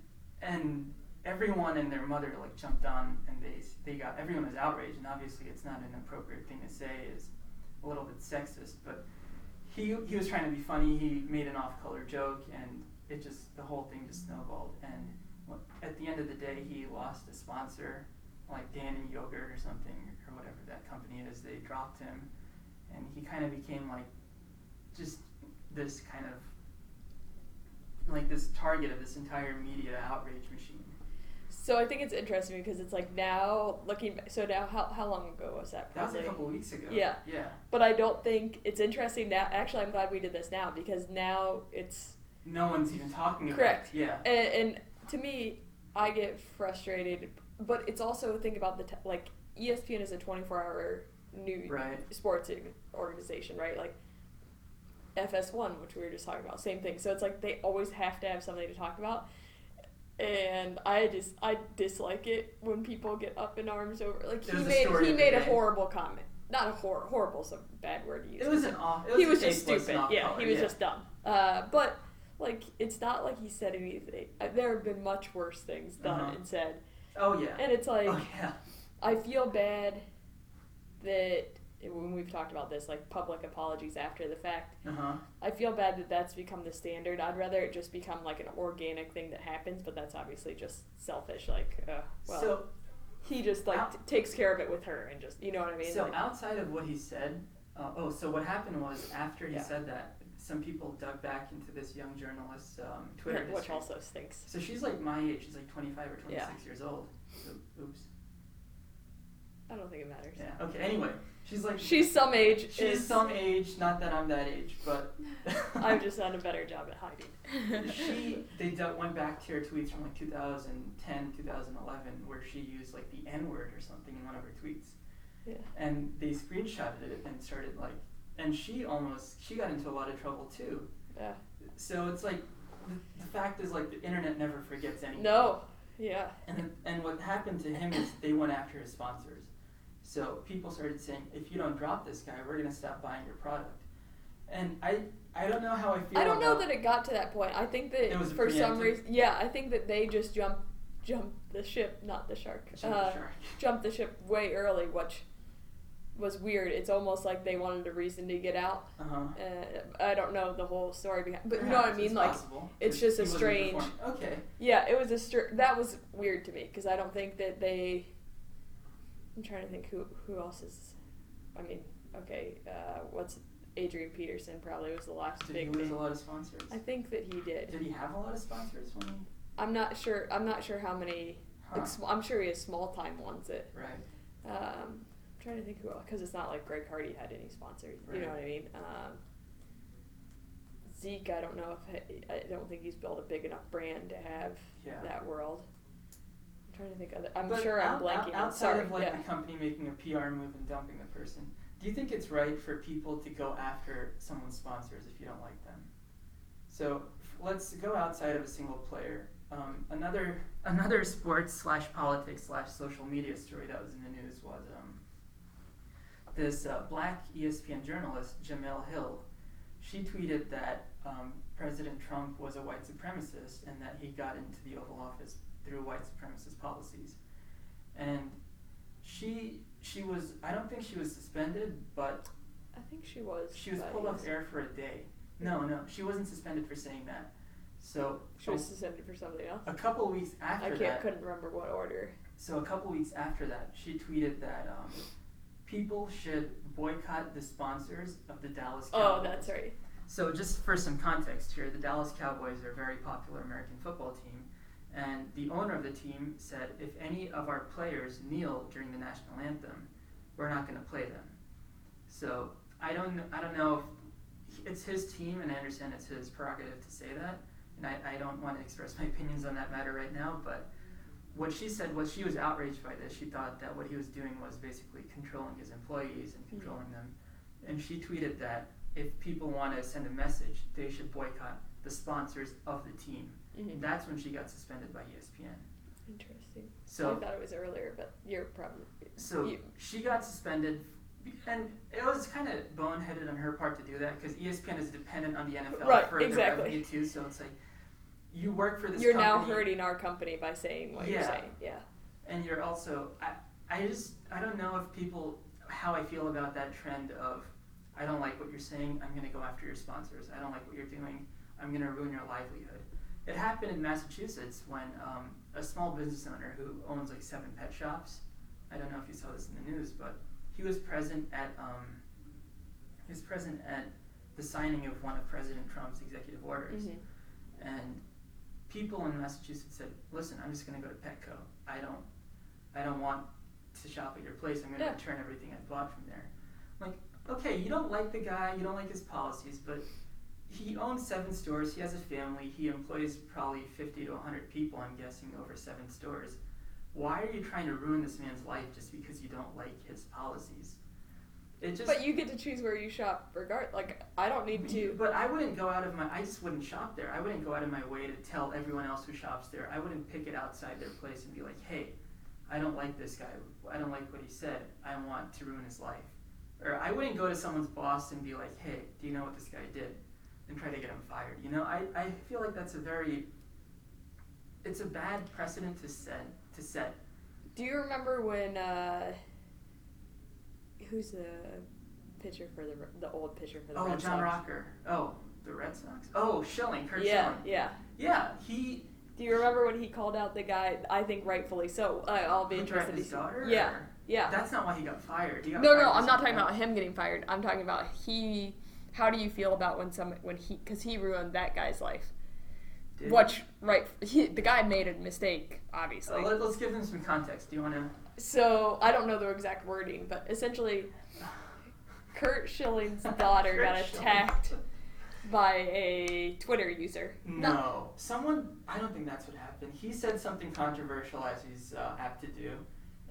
and everyone and their mother like jumped on and they they got everyone was outraged and obviously it's not an appropriate thing to say is a little bit sexist but he he was trying to be funny he made an off-color joke and it just the whole thing just snowballed and at the end of the day he lost a sponsor like Dannon Yogurt or something or whatever that company is they dropped him and he kind of became like just this kind of like this target of this entire media outrage machine. So I think it's interesting because it's like now looking. So now, how how long ago was that? That was a couple weeks ago. Yeah. Yeah. But I don't think it's interesting now. Actually, I'm glad we did this now because now it's No one's even talking about Correct. Yeah. and, and to me, I get frustrated. But it's also think about the t- like ESPN is a 24 hour news Right. sports organization, right? Like FS1, which we were just talking about, same thing. So it's like they always have to have something to talk about. And I just I dislike it when people get up in arms over like It he made he made a day. horrible comment. Not a hor- horrible, some bad word to use. It was an off. It was he was just stupid. Yeah, color, he was yeah. just dumb. Uh, but like, it's not like he said anything. Uh, There have been much worse things done Uh-huh. and said, Oh yeah. and it's like oh yeah. I feel bad that when we've talked about this, like public apologies after the fact. Uh huh. I feel bad that that's become the standard. I'd rather it just become like an organic thing that happens, but that's obviously just selfish. Like, uh, well, so he just like out- t- takes care of it with her and just you know what I mean. so Like, outside of what he said, uh, oh, so what happened was after he Yeah. said that, some people dug back into this young journalist's um, Twitter which history. also stinks. So she's like my age. She's like 25 or 26 Yeah. years old. So, oops. I don't think it matters. Yeah. Okay. Anyway, she's like She's some age. she's is- some age. Not that I'm that age, but I've just done a better job at hiding. she they went back to her tweets from like 2010 2011 where she used like the n word or something in one of her tweets yeah. and they screenshotted it and started like and she almost she got into a lot of trouble too Yeah. so it's like the, the fact is like the internet never forgets anything No. Yeah. and and what happened to him is they went after his sponsors so people started saying if you don't drop this guy we're going to stop buying your product and i i don't know how i feel I don't know that it got to that point. I think that It was for some reason, yeah, I think that they just jumped jumped the ship, not the shark. Jump the uh, shark. jumped the ship way early, which was weird. It's almost like they wanted a reason to get out. uh-huh Uh, I don't know the whole story behind, but you know what I mean. it's Like, possible, it's just a strange- Okay. yeah, it was a str- that was weird to me because I don't think that they. I'm trying to think who who else is. I mean, okay, uh, what's Adrian Peterson probably was the last Did he big lose thing. a lot of sponsors? I think that he did. Did he have a lot of sponsors when he? I'm not sure. I'm not sure how many. Huh. Like, I'm sure he has small time ones that. Right. Um, I'm trying to think who because it's not like Greg Hardy had any sponsors. You know what I mean? Um, Zeke, I don't know if I don't think he's built a big enough brand to have Yeah. that world. I'm trying to think. Other, I'm But sure I'm blanking. out- outside sorry. of like yeah. the company making a PR move and dumping the person, do you think it's right for people to go after someone's sponsors if you don't like them? So f- let's go outside of a single player. Um, another another sports slash politics slash social media story that was in the news was um, this uh, black ESPN journalist Jemele Hill. She tweeted that um, President Trump was a white supremacist and that he got into the Oval Office through white supremacist policies. And she she was I don't think she was suspended, but I think she was. she was pulled off air for a day. No, no, she wasn't suspended for saying that. So She was suspended for something else. a couple weeks after that. I can't. that, Couldn't remember what order. so a couple weeks after that, she tweeted that um, people should boycott the sponsors of the Dallas Cowboys. Oh, that's right. So just for some context here, the Dallas Cowboys are a very popular American football team, And the owner of the team said, if any of our players kneel during the national anthem, we're not going to play them. So I don't, I don't know if it's his team, and I understand it's his prerogative to say that. And I, I don't want to express my opinions on that matter right now, but what she said was she was outraged by this. She thought that what he was doing was basically controlling his employees and controlling them. And she tweeted that if people want to send a message, they should boycott the sponsors of the team. Mhm. That's when she got suspended by ESPN. Interesting. I thought it was earlier, but you're probably so you- she got suspended, and it was kind of boneheaded on her part to do that because ESPN is dependent on the NFL Right, for their revenue too. So it's like you work for this. you're now hurting our company by saying what you're saying. Yeah. and you're also I, I just I don't know if people how I feel about that trend of I don't like what you're saying I'm gonna go after your sponsors I don't like what you're doing I'm gonna ruin your livelihood it happened in Massachusetts when um, a small business owner who owns like seven pet shops I don't know if you saw this in the news but he was present at um, he was present at the signing of one of President Trump's executive orders Mhm. and people in Massachusetts said, "Listen, I'm just going to go to Petco. I don't, I don't want to shop at your place. I'm going to Yeah. return everything I bought from there." I'm like, okay, you don't like the guy, you don't like his policies, but he owns seven stores. He has a family. He employs probably 50 to 100 people. I'm guessing over seven stores. Why are you trying to ruin this man's life just because you don't like his policies? It just But you get to choose where you shop, regard. Like I don't need to. but I wouldn't go out of my. I just wouldn't shop there. I wouldn't go out of my way to tell everyone else who shops there. I wouldn't pick it outside their place and be like, "Hey, I don't like this guy. I don't like what he said. I want to ruin his life." Or I wouldn't go to someone's boss and be like, "Hey, do you know what this guy did?" And try to get him fired. You know, I, I feel like that's a very. It's a bad precedent to set. To set. Do you remember when? uh Who's the pitcher for the the old pitcher for the Oh, Red John Sox? Rocker. Oh, the Red Sox. Oh, Schilling. Curt Yeah, Schilling. yeah. Yeah, he. Do you remember when he called out the guy? I think rightfully so. I I'll be interested his daughter? Yeah, yeah. That's not why he got fired. He got No, fired no, I'm not talking about him getting fired. I'm talking about he. How do you feel about when some when he because he ruined that guy's life? Did- Which right, he, the guy made a mistake, obviously. Uh, let, us give him some context. Do you want to? So I don't know the exact wording, but essentially, Curt Schilling's daughter Curt got Schilling. attacked by a Twitter user. No. Someone. I don't think that's what happened. He said something controversial as he's uh, apt to do,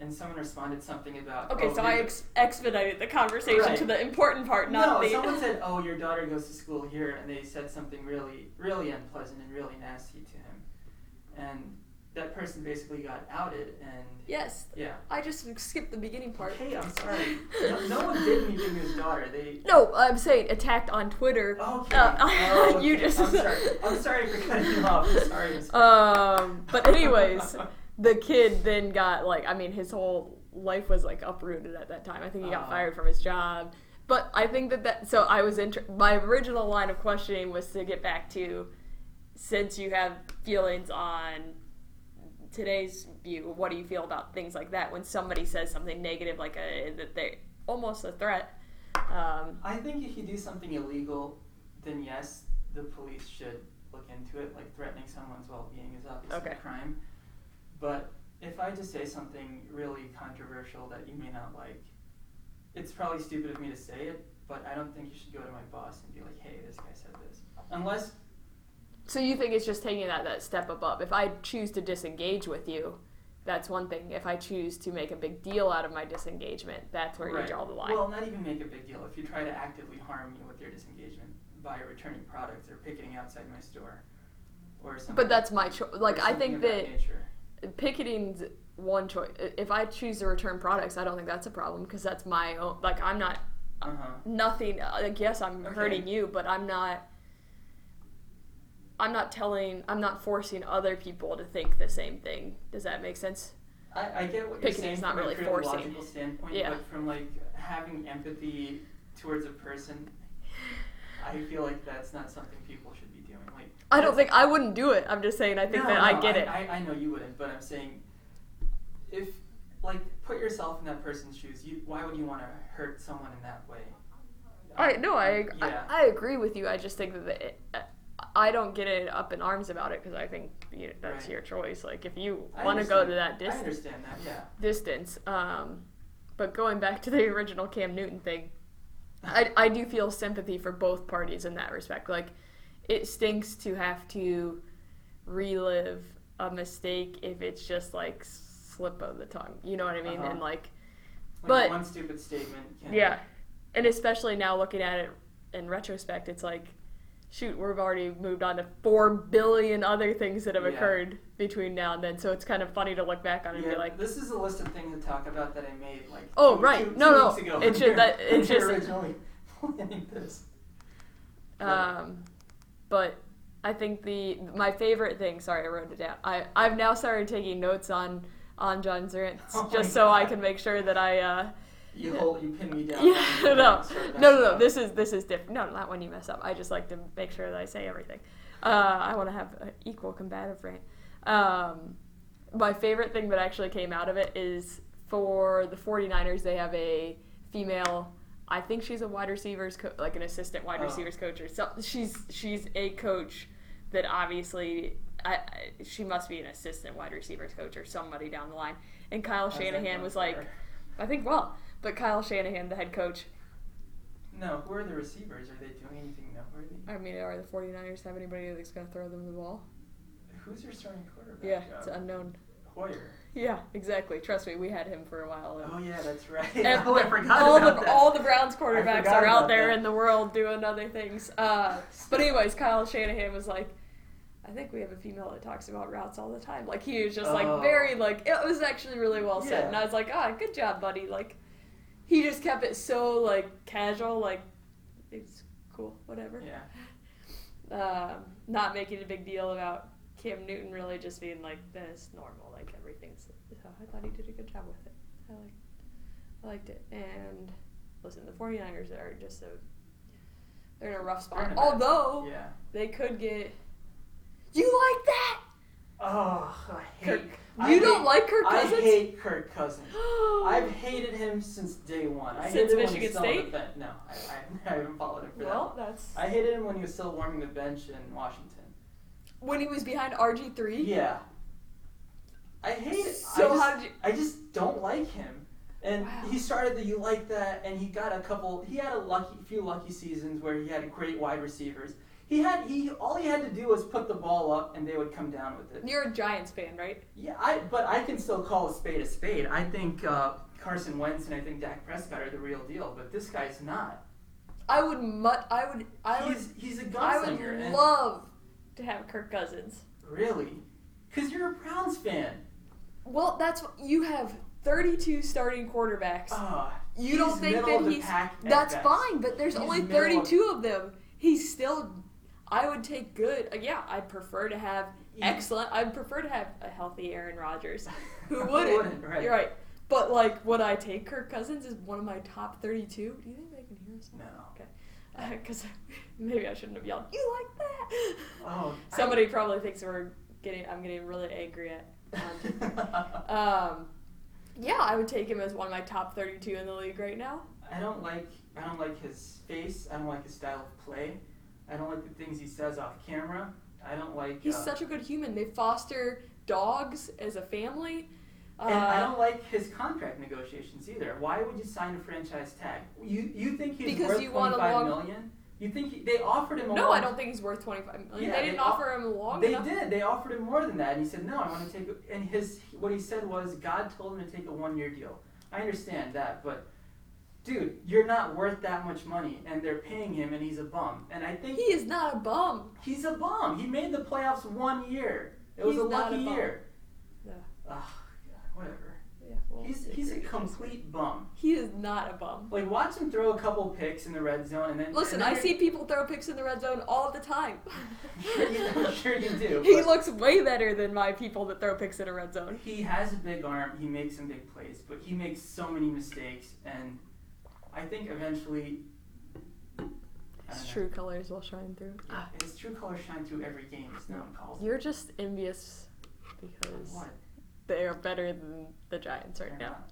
and someone responded something about. Okay, oh, so I ex- expedited the conversation Right. to the important part, not no, the. someone said, "Oh, your daughter goes to school here," and they said something really, really unpleasant and really nasty to him, and that person basically got outed. And yes, yeah. I just skipped the beginning part. Hey, I'm sorry. no, no one did anything to his daughter. They. No, I'm saying attacked on Twitter. Okay. Uh, Oh, you just- I'm sorry. I'm sorry for cutting you off. I'm sorry. I'm sorry. Um, but anyways, the kid then got like, I mean, his whole life was like uprooted at that time. I think he got Oh. fired from his job. But I think that that so I was inter- my original line of questioning was to get back to since you have feelings on today's view, what do you feel about things like that when somebody says something negative like a that they almost a threat? Um, I think if you do something illegal, then yes, the police should look into it. Like threatening someone's well-being is obviously Okay. a crime. But if I just say something really controversial that you may not like, it's probably stupid of me to say it. But I don't think you should go to my boss and be like, "Hey, this guy said this," unless So you think it's just taking that that step above? If I choose to disengage with you, that's one thing. If I choose to make a big deal out of my disengagement, that's where you draw the line. Well, not even make a big deal. If you try to actively harm me with your disengagement by returning products or picketing outside my store, or something. but that's my choice. Like I think that nature. Picketing's one choice. If I choose to return products, I don't think that's a problem because that's my own. Like I'm not Uh-huh. nothing. uh, Like yes, I'm Okay. hurting you, but I'm not. I'm not telling. I'm not forcing other people to think the same thing. Does that make sense? I, I get what you're Picketing's saying not from really a logical standpoint, Yeah. but from like having empathy towards a person, I feel like that's not something people should be doing. Like I don't think I wouldn't do it. I'm just saying I think No, that I no, get it. I, I know you wouldn't, but I'm saying if like put yourself in that person's shoes, you why would you want to hurt someone in that way? I no, I, Yeah. I I agree with you. I just think that it, I don't get it up in arms about it because I think you know, that's Right. your choice. Like if you want to go to that I distance, understand that. Yeah. distance. Um, but going back to the original Cam Newton thing, I, I do feel sympathy for both parties in that respect. Like, it stinks to have to relive a mistake if it's just like slip of the tongue. You know what I mean? Uh-huh. And like, Like But- one stupid statement. Can, yeah, and especially now looking at it in retrospect, it's like, shoot, we've already moved on to four billion other things that have Yeah. occurred between now and then. So it's kind of funny to look back on and Yeah, be like, this is a list of things to talk about that I made like. Oh, two- right. two- No, two no. weeks ago It's just that- it's just- originally planning this. Um, but I think the my favorite thing. Sorry, I wrote it down. I I've now started taking notes on on John's rants Oh just so I can make sure that I. Uh, You hold, you pin me down. yeah, no, no, no, no. This is this is different. No, not when you mess up. I just like to make sure that I say everything. Uh, I want to have an equal combative rant. Um, my favorite thing that actually came out of it is for the 49ers, they have a female. I think she's a wide receivers, co- like an assistant wide Oh. receivers coach, or so. She's she's a coach that obviously I, I, she must be an assistant wide receivers coach or somebody down the line. And Kyle Shanahan was like, her? I think well, but Kyle Shanahan, the head coach, No, who are the receivers? Are they doing anything noteworthy? I mean, are the 49ers have anybody that's going to throw them the ball? Who's your starting quarterback? Yeah, it's Uh, unknown. Hoyer. Yeah, exactly. Trust me, we had him for a while. Oh yeah, that's right. and oh, I forgot all about the that. all the Browns quarterbacks are out there that. in the world doing other things. Uh, but anyways, Kyle Shanahan was like, I think we have a female that talks about routes all the time. Like he was just like Oh. very like it was actually really well said, Yeah. and I was like, ah, good job, buddy. Like he just kept it so like casual, like it's cool, whatever. Yeah. um, not making a big deal about Cam Newton really just being like this normal, like everything's. So I thought he did a good job with it. I liked, I liked it. And listen, the 49ers are just a, they're in a rough spot. Although Yeah. they could get. You like that? Oh, I hate. Kirk. I You don't like Kirk Cousins? I hate Kirk Cousins. I've hated him since day one. I Since hated him when Michigan he was the State? No, I, I, I haven't followed him for well, that's that. I hated him when he was still warming the bench in Washington. when he was behind RG three. Yeah. I hate it. So I just, how did you? I just don't like him. And Wow. he started the you like that, and he got a couple. He had a lucky, few lucky seasons where he had great wide receivers. He had he all he had to do was put the ball up, and they would come down with it. You're a Giants fan, right? Yeah, I but I can still call a spade a spade. I think uh, Carson Wentz and I think Dak Prescott are the real deal, but this guy's not. I would mut. I would. I would. he's he's a I gunslinger. would love to have Kirk Cousins. really, because you're a Browns fan. Well, that's you have 32 starting quarterbacks. Ah, you don't think that he's that's best. fine, but there's He's only middle of- 32 of them. He's still. I would take good. Uh, yeah, I'd prefer to have Yeah. excellent. I'd prefer to have a healthy Aaron Rodgers. Who wouldn't? wouldn't, right. You're right. But like, would I take Kirk Cousins as one of my top 32? Do you think they can hear us? No. Okay. Because maybe I shouldn't have yelled. You like that? Oh, I- Somebody probably thinks we're getting. I'm getting really angry at. Um, um, yeah, I would take him as one of my top 32 in the league right now. I don't like I don't like his face. I don't like his style of play. I don't like the things he says off camera. I don't like. He's uh, such a good human. They foster dogs as a family. And I Uh, don't like his contract negotiations either. Why would you sign a franchise tag? You you think he's Because worth you want a long- million? You think he, they offered him a no, I don't think he's worth 25 million. Yeah, they they didn't off- offer him a long They enough. did. They offered him more than that, and he said no. I want to take. A, and his what he said was God told him to take a one year deal. I understand that, but dude, you're not worth that much money, and they're paying him, and he's a bum. And I think He is not a bum. he's a bum. He made the playoffs one year. It was a lucky a year. Yeah. Ugh, God, whatever. Yeah, well, He's it's he's a great. complete bum. He is not a bum. Like watch him throw a couple picks in the red zone, and then Listen, and then I see people throw picks in the red zone all the time. Sure you, I'm sure you do. he but looks way better than my people that throw picks in a red zone. He has a big arm. He makes some big plays, but he makes so many mistakes, and I think eventually. I His don't know. true colors will shine through. Yeah, his true colors shine through every game. As no one calls. it. You're just envious because What? They are better than the Giants right They're now, not.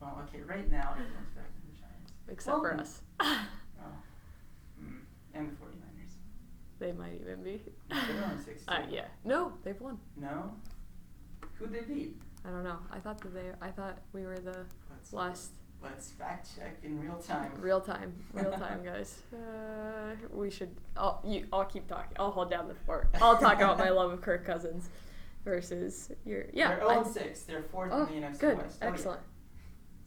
Well, okay. Right now, everyone's better than the Giants. except for Well, us. Oh. Mm. And the 49ers. They might even be. They're on. Uh, yeah. No, they've won. No. Who'd they beat? I don't know. I thought that they. I thought we were the Let's last let's fact check in real time. real time, real time guys. Uh, we should. I'll you. I'll keep talking. I'll hold down the fort. I'll talk about my love of Kirk Cousins versus your. Yeah. They're 0 I- and 6. They're fourth oh, in the NFC good. West. Oh, yeah. Excellent.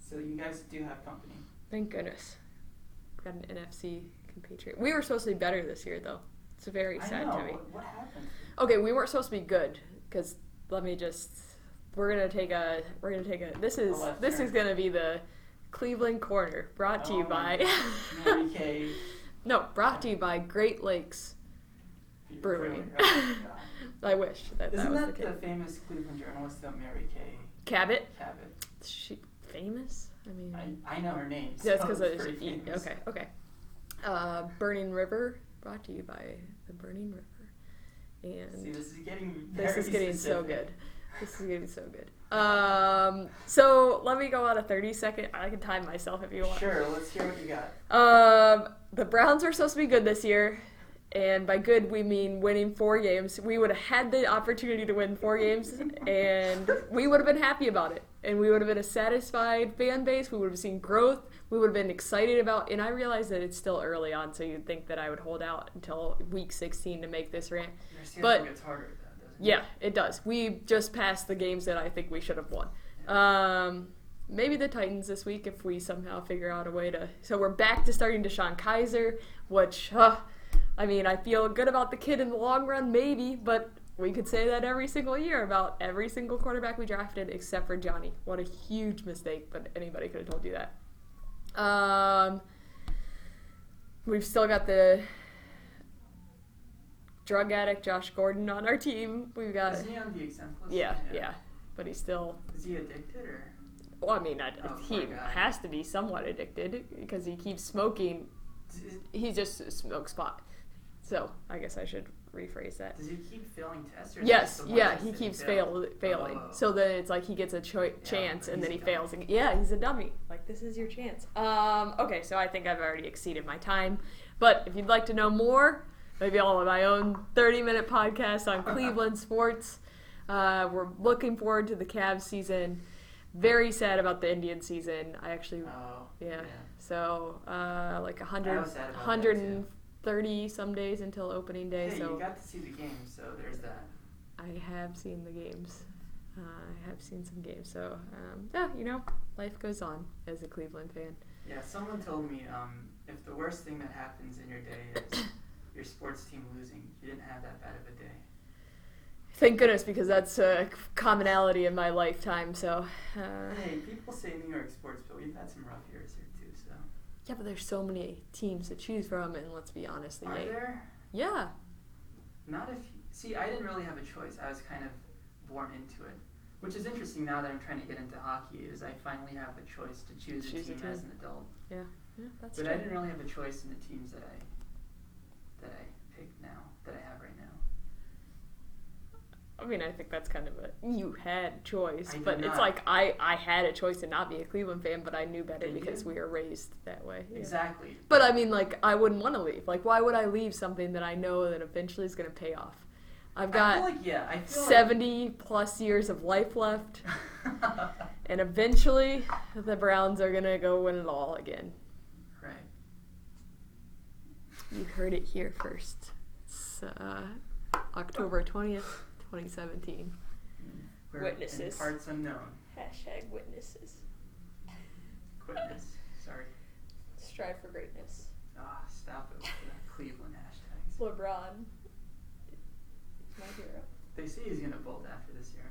So you guys do have company. Thank goodness. Got an NFC compatriot. We were supposed to be better this year, though. It's very sad to me. What, what happened? Okay, we weren't supposed to be good because let me just. We're gonna take a. We're gonna take a. This is oh, left this turn. is gonna be the Cleveland Corner, brought to you Oh by. No, brought to you by Great Lakes. Brewery. Oh, I wish that that Isn't was that the the famous Cleveland journalist, though, Mary Kay Cabot. Cabot? Is she famous? I mean, I, I know her name. that's because it's it's pretty famous. okay. Okay. Uh, Burning River, brought to you by the Burning River, and See, this is getting This is getting so good. This is getting so good. Um, so let me go on a 30 second. I can time myself if you want. Sure, let's hear what you got. Um, the Browns are supposed to be good this year. And by good, we mean winning four games. We would have had the opportunity to win four games, and we would have been happy about it. And we would have been a satisfied fan base. We would have seen growth. We would have been excited about. And I realize that it's still early on, so you'd think that I would hold out until week 16 to make this rant. But- harder, though, Yeah, it does. We just passed the games that I think we should have won. Um, maybe the Titans this week if we somehow figure out a way to. So we're back to starting DeShone Kizer, which, uh, I mean, I feel good about the kid in the long run, maybe, but we could say that every single year about every single quarterback we drafted except for Johnny. What a huge mistake, but anybody could have told you that. Um, we've still got the drug addict Josh Gordon on our team. We've got Isn't he on the exempt list? yeah, yeah, but he's still. Is he addicted or? Well, I mean, I, Oh, he has to be somewhat addicted because he keeps smoking. He just smokes pot. So I guess I should rephrase that. does he keep failing tests? Yes, just the one yeah, he keeps fail, failing. Oh. So then it's like he gets a choi- chance and then he he's a dummy. fails. And, yeah, he's a dummy. Like this is your chance. Um, okay, so I think I've already exceeded my time. But if you'd like to know more, maybe I'll have my own 30-minute podcast on Cleveland sports. Uh, we're looking forward to the Cavs season. Very sad about the Indian season. I actually, Oh, yeah. So uh, like 100, I was sad about that, 130 some days until opening day. Hey, so you got to see the game, so there's that. I have seen the games. Uh, I have seen some games. So, um, yeah, you know, life goes on as a Cleveland fan. Yeah, someone told me um, if the worst thing that happens in your day is your sports team losing, you didn't have that bad of a day. Thank goodness, because that's a commonality in my lifetime. So, uh, Hey, people say New York sports, but we've had some rough years here yeah, but there's so many teams to choose from, and let's be honest, the are Yan- there? Yeah, Not if you, see, I didn't really have a choice. I was kind of born into it, which is interesting now that I'm trying to get into hockey. Is I finally have a choice to choose, Choose a a team, team. as an adult. yeah, that's but true. I didn't really have a choice in the teams that I that I picked now that I have right now. I mean, I think that's kind of a you had choice, I but it's not. like I I had a choice to not be a Cleveland fan, but I knew better because we were raised that way. yeah. Exactly. But I mean, like, I wouldn't want to leave. Like, why would I leave something that I know that eventually is going to pay off? I've I got feel like yeah. I feel 70 plus years of life left, and eventually the Browns are going to go win it all again. right. You heard it here first. It's uh, October 20th, 2017. We're in Witnesses. parts unknown. Hashtag witnesses. Witness. Sorry. Strive for greatness. Ah, stop it with the Cleveland hashtags. LeBron. My hero. They say he's gonna bolt after this year.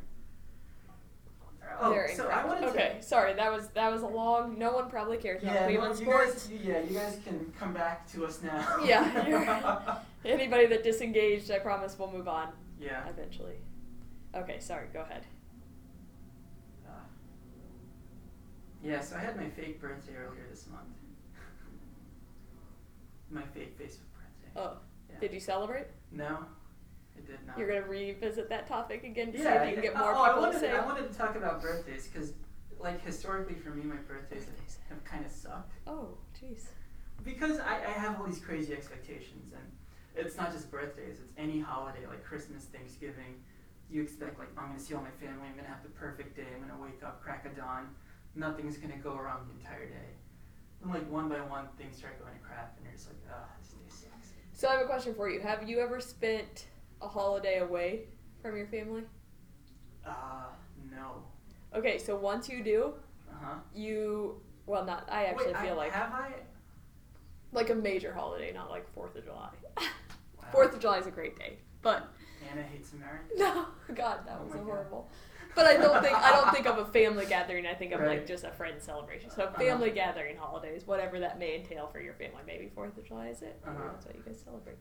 Oh, They're so I incorrect. wanted okay, to. sorry, that was that was a long. No one probably cares about Yeah, no, Cleveland you sports. guys, yeah, you guys can come back to us now. Yeah, Anybody that disengaged, I promise we'll move on yeah. eventually. Okay, sorry, go ahead. Uh, yeah, so I had my fake birthday earlier this month. my fake Facebook birthday. Oh, Yeah. did you celebrate? No, I did not. You're gonna revisit that topic again to see yeah, if you can get more oh, I people wanted, to say. I wanted to talk about birthdays because, like, historically for me, my birthdays Birthdays. have kind of sucked. Oh, jeez. because I, I have all these crazy expectations and it's not just birthdays. It's any holiday like Christmas, Thanksgiving. You expect like I'm gonna see all my family. I'm gonna have the perfect day. I'm gonna wake up, crack a dawn. Nothing's gonna go wrong the entire day. And like one by one, things start going to crap, and you're just like, ah, this day sucks. So I have a question for you. Have you ever spent a holiday away from your family? Uh, no. Okay, so once you do, Uh huh. you well not I actually Wait, feel I, like have I? like a major holiday, not like Fourth of July. Wow. Fourth of July is a great day, but Anna hates America. no, God, that Oh was a God. horrible. But I don't think I don't think of a family gathering. I think of like just a friend celebration. So Uh-huh. family gathering holidays, whatever that may entail for your family. Maybe Fourth of July is it? Uh-huh. That's what you guys celebrate.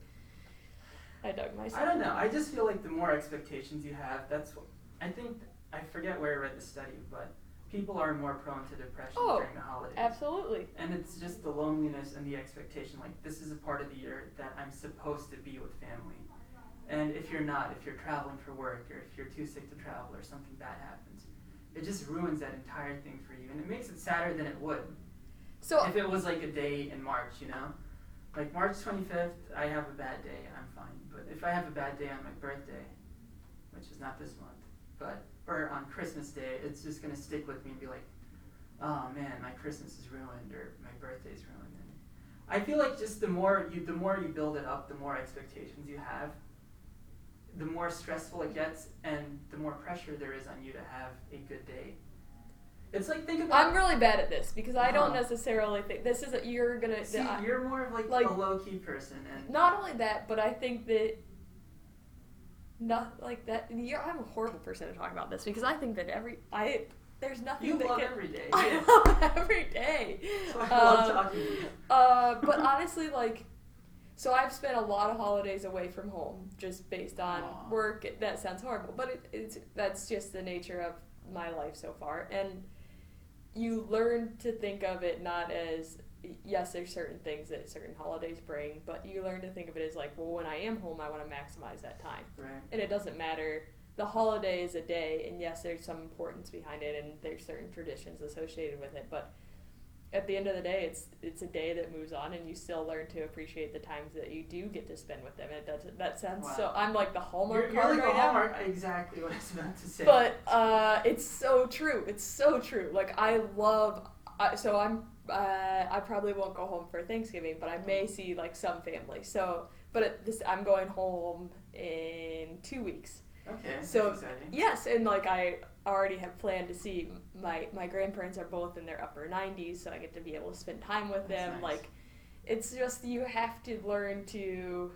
I dug myself. I don't know. I just feel like the more expectations you have, that's what I think. I forget where I read the study, but people are more prone to depression Oh, during the holidays. Absolutely. And it's just the loneliness and the expectation. Like this is a part of the year that I'm supposed to be with family. And if you're not, if you're traveling for work, or if you're too sick to travel, or something bad happens, it just ruins that entire thing for you, and it makes it sadder than it would So if it was like a day in March, you know? Like March 25th, I have a bad day, I'm fine. But if I have a bad day on my birthday, which is not this month, but, or on Christmas Day, it's just gonna stick with me and be like, oh man, my Christmas is ruined, or my birthday's ruined. And I feel like just the more you, the more you build it up, the more expectations you have, the more stressful it gets, and the more pressure there is on you to have a good day. It's like, think about I'm really bad at this because I don't Uh-huh. necessarily think this is a, you're gonna. See, I- you're more of like, like- a low key person, and Not only that, but I think that not like that. You're, I'm a horrible person to talk about this because I think that every I there's nothing you that love can. every day. I Yeah. love every day. So I love Um, talking to you. Uh, but honestly, like, so I've spent a lot of holidays away from home just based on Aw. work. That sounds horrible, but it, it's that's just the nature of my life so far, and you learn to think of it not as yes, there's certain things that certain holidays bring, but you learn to think of it as like, well, when I am home, I want to maximize that time, Right. and it doesn't matter. The holiday is a day, and yes, there's some importance behind it, and there's certain traditions associated with it, but at the end of the day, it's it's a day that moves on, and you still learn to appreciate the times that you do get to spend with them. And it does that sounds so. I'm like the hallmark You're, you're card like right a now. Exactly what I was about to say. But uh, it's so true. It's so true. Like I love. I so I'm. Uh, I probably won't go home for Thanksgiving, but I may see like some family. So, but this, I'm going home in two weeks. okay, so-. Yes, and like I already have planned to see my my grandparents are both in their upper 90s, so I get to be able to spend time with That's them. nice. Like, it's just you have to learn to.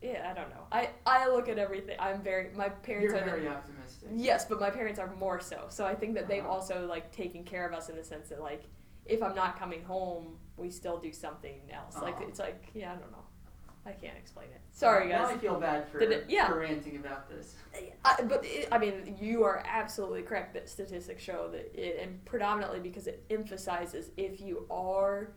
Yeah, I don't know. I I look at everything. I'm very my parents You're are the- very optimistic. Yes, but my parents are more so. So I think that they've Uh-huh. also like taken care of us in the sense that like if I'm not coming home, we still do something else. Like Uh-huh. it's like yeah, I don't know. I can't explain it. Sorry Now guys. I feel bad for, Did it- yeah. for ranting about this. I, but it, I mean, you are absolutely correct that statistics show that, it, and predominantly because it emphasizes if you are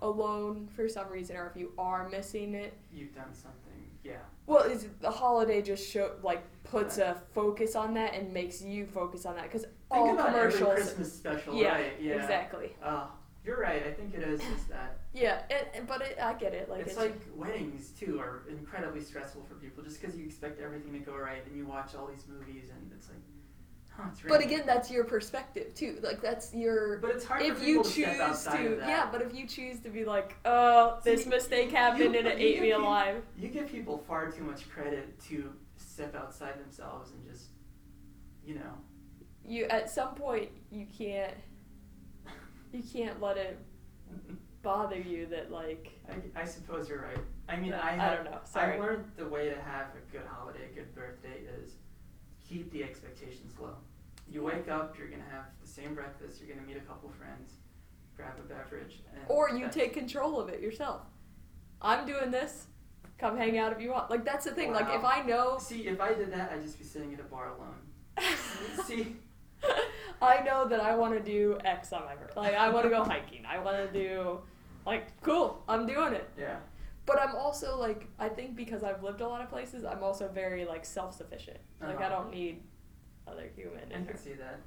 alone for some reason or if you are missing it. You've done something. Yeah. Well, is the holiday just show like puts a focus on that and makes you focus on that because all about every commercials. Christmas special, yeah, right? Yeah. exactly. Uh, you're right. I think it is just that. Yeah, and- but it, I get it. Like it's, like weddings too are incredibly stressful for people just because you expect everything to go right and you watch all these movies and it's like, huh, it's But again, that's your perspective too. Like that's your. but it's hard if you people to choose to, yeah, but if you choose to be like, oh, this See, mistake you- happened you- and it ate me people- alive. You give people far too much credit to step outside themselves and just, you know, You at some point you can't you can't let it bother you that like I, I suppose you're right. I mean, I, I have, don't know. Sorry. I learned the way to have a good holiday, a good birthday is keep the expectations low. You wake up, you're gonna have the same breakfast, you're gonna meet a couple friends, grab a beverage, and or you take control of it yourself. I'm doing this. Come hang out if you want. Like that's the thing. Like if I know See, if I did that, I'd just be sitting at a bar alone. See, I know that I want to do X on my birthday. Like I want to go hiking. I want to do like cool. I'm doing it. yeah, But I'm also like I think because I've lived a lot of places, I'm also very like self-sufficient. Like I Uh-huh. don't need other human I inter- can see that.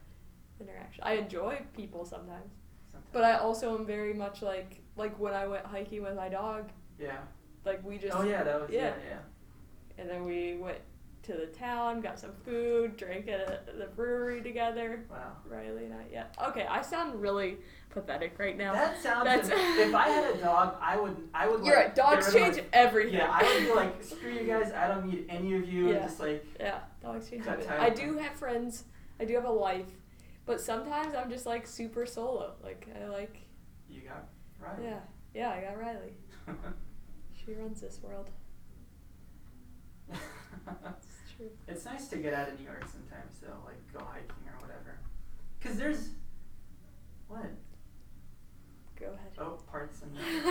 interaction. I enjoy people sometimes, Sometimes. but I also am very much like like when I went hiking with my dog. yeah, Like we just oh yeah, that was yeah, yeah. yeah. and then we went to the town, got some food, drank at the brewery together. Wow. Riley and I, yeah. Okay, I sound really pathetic right now. That sounds. That's- if I had a dog, I would. I would. You're like, right. Dogs get rid of change my- everything. Yeah, I would be like, screw you guys. I don't need any of you. Yeah. Just like, Yeah, dogs change everything. I do have friends. I do have a life, but sometimes I'm just like super solo. Like I like, you got right. yeah, yeah. I got Riley. She runs this world. It's true. it's nice to get out of New York sometimes, though. Like go hiking or whatever. Cause there's what? Go ahead. Oh, parts and.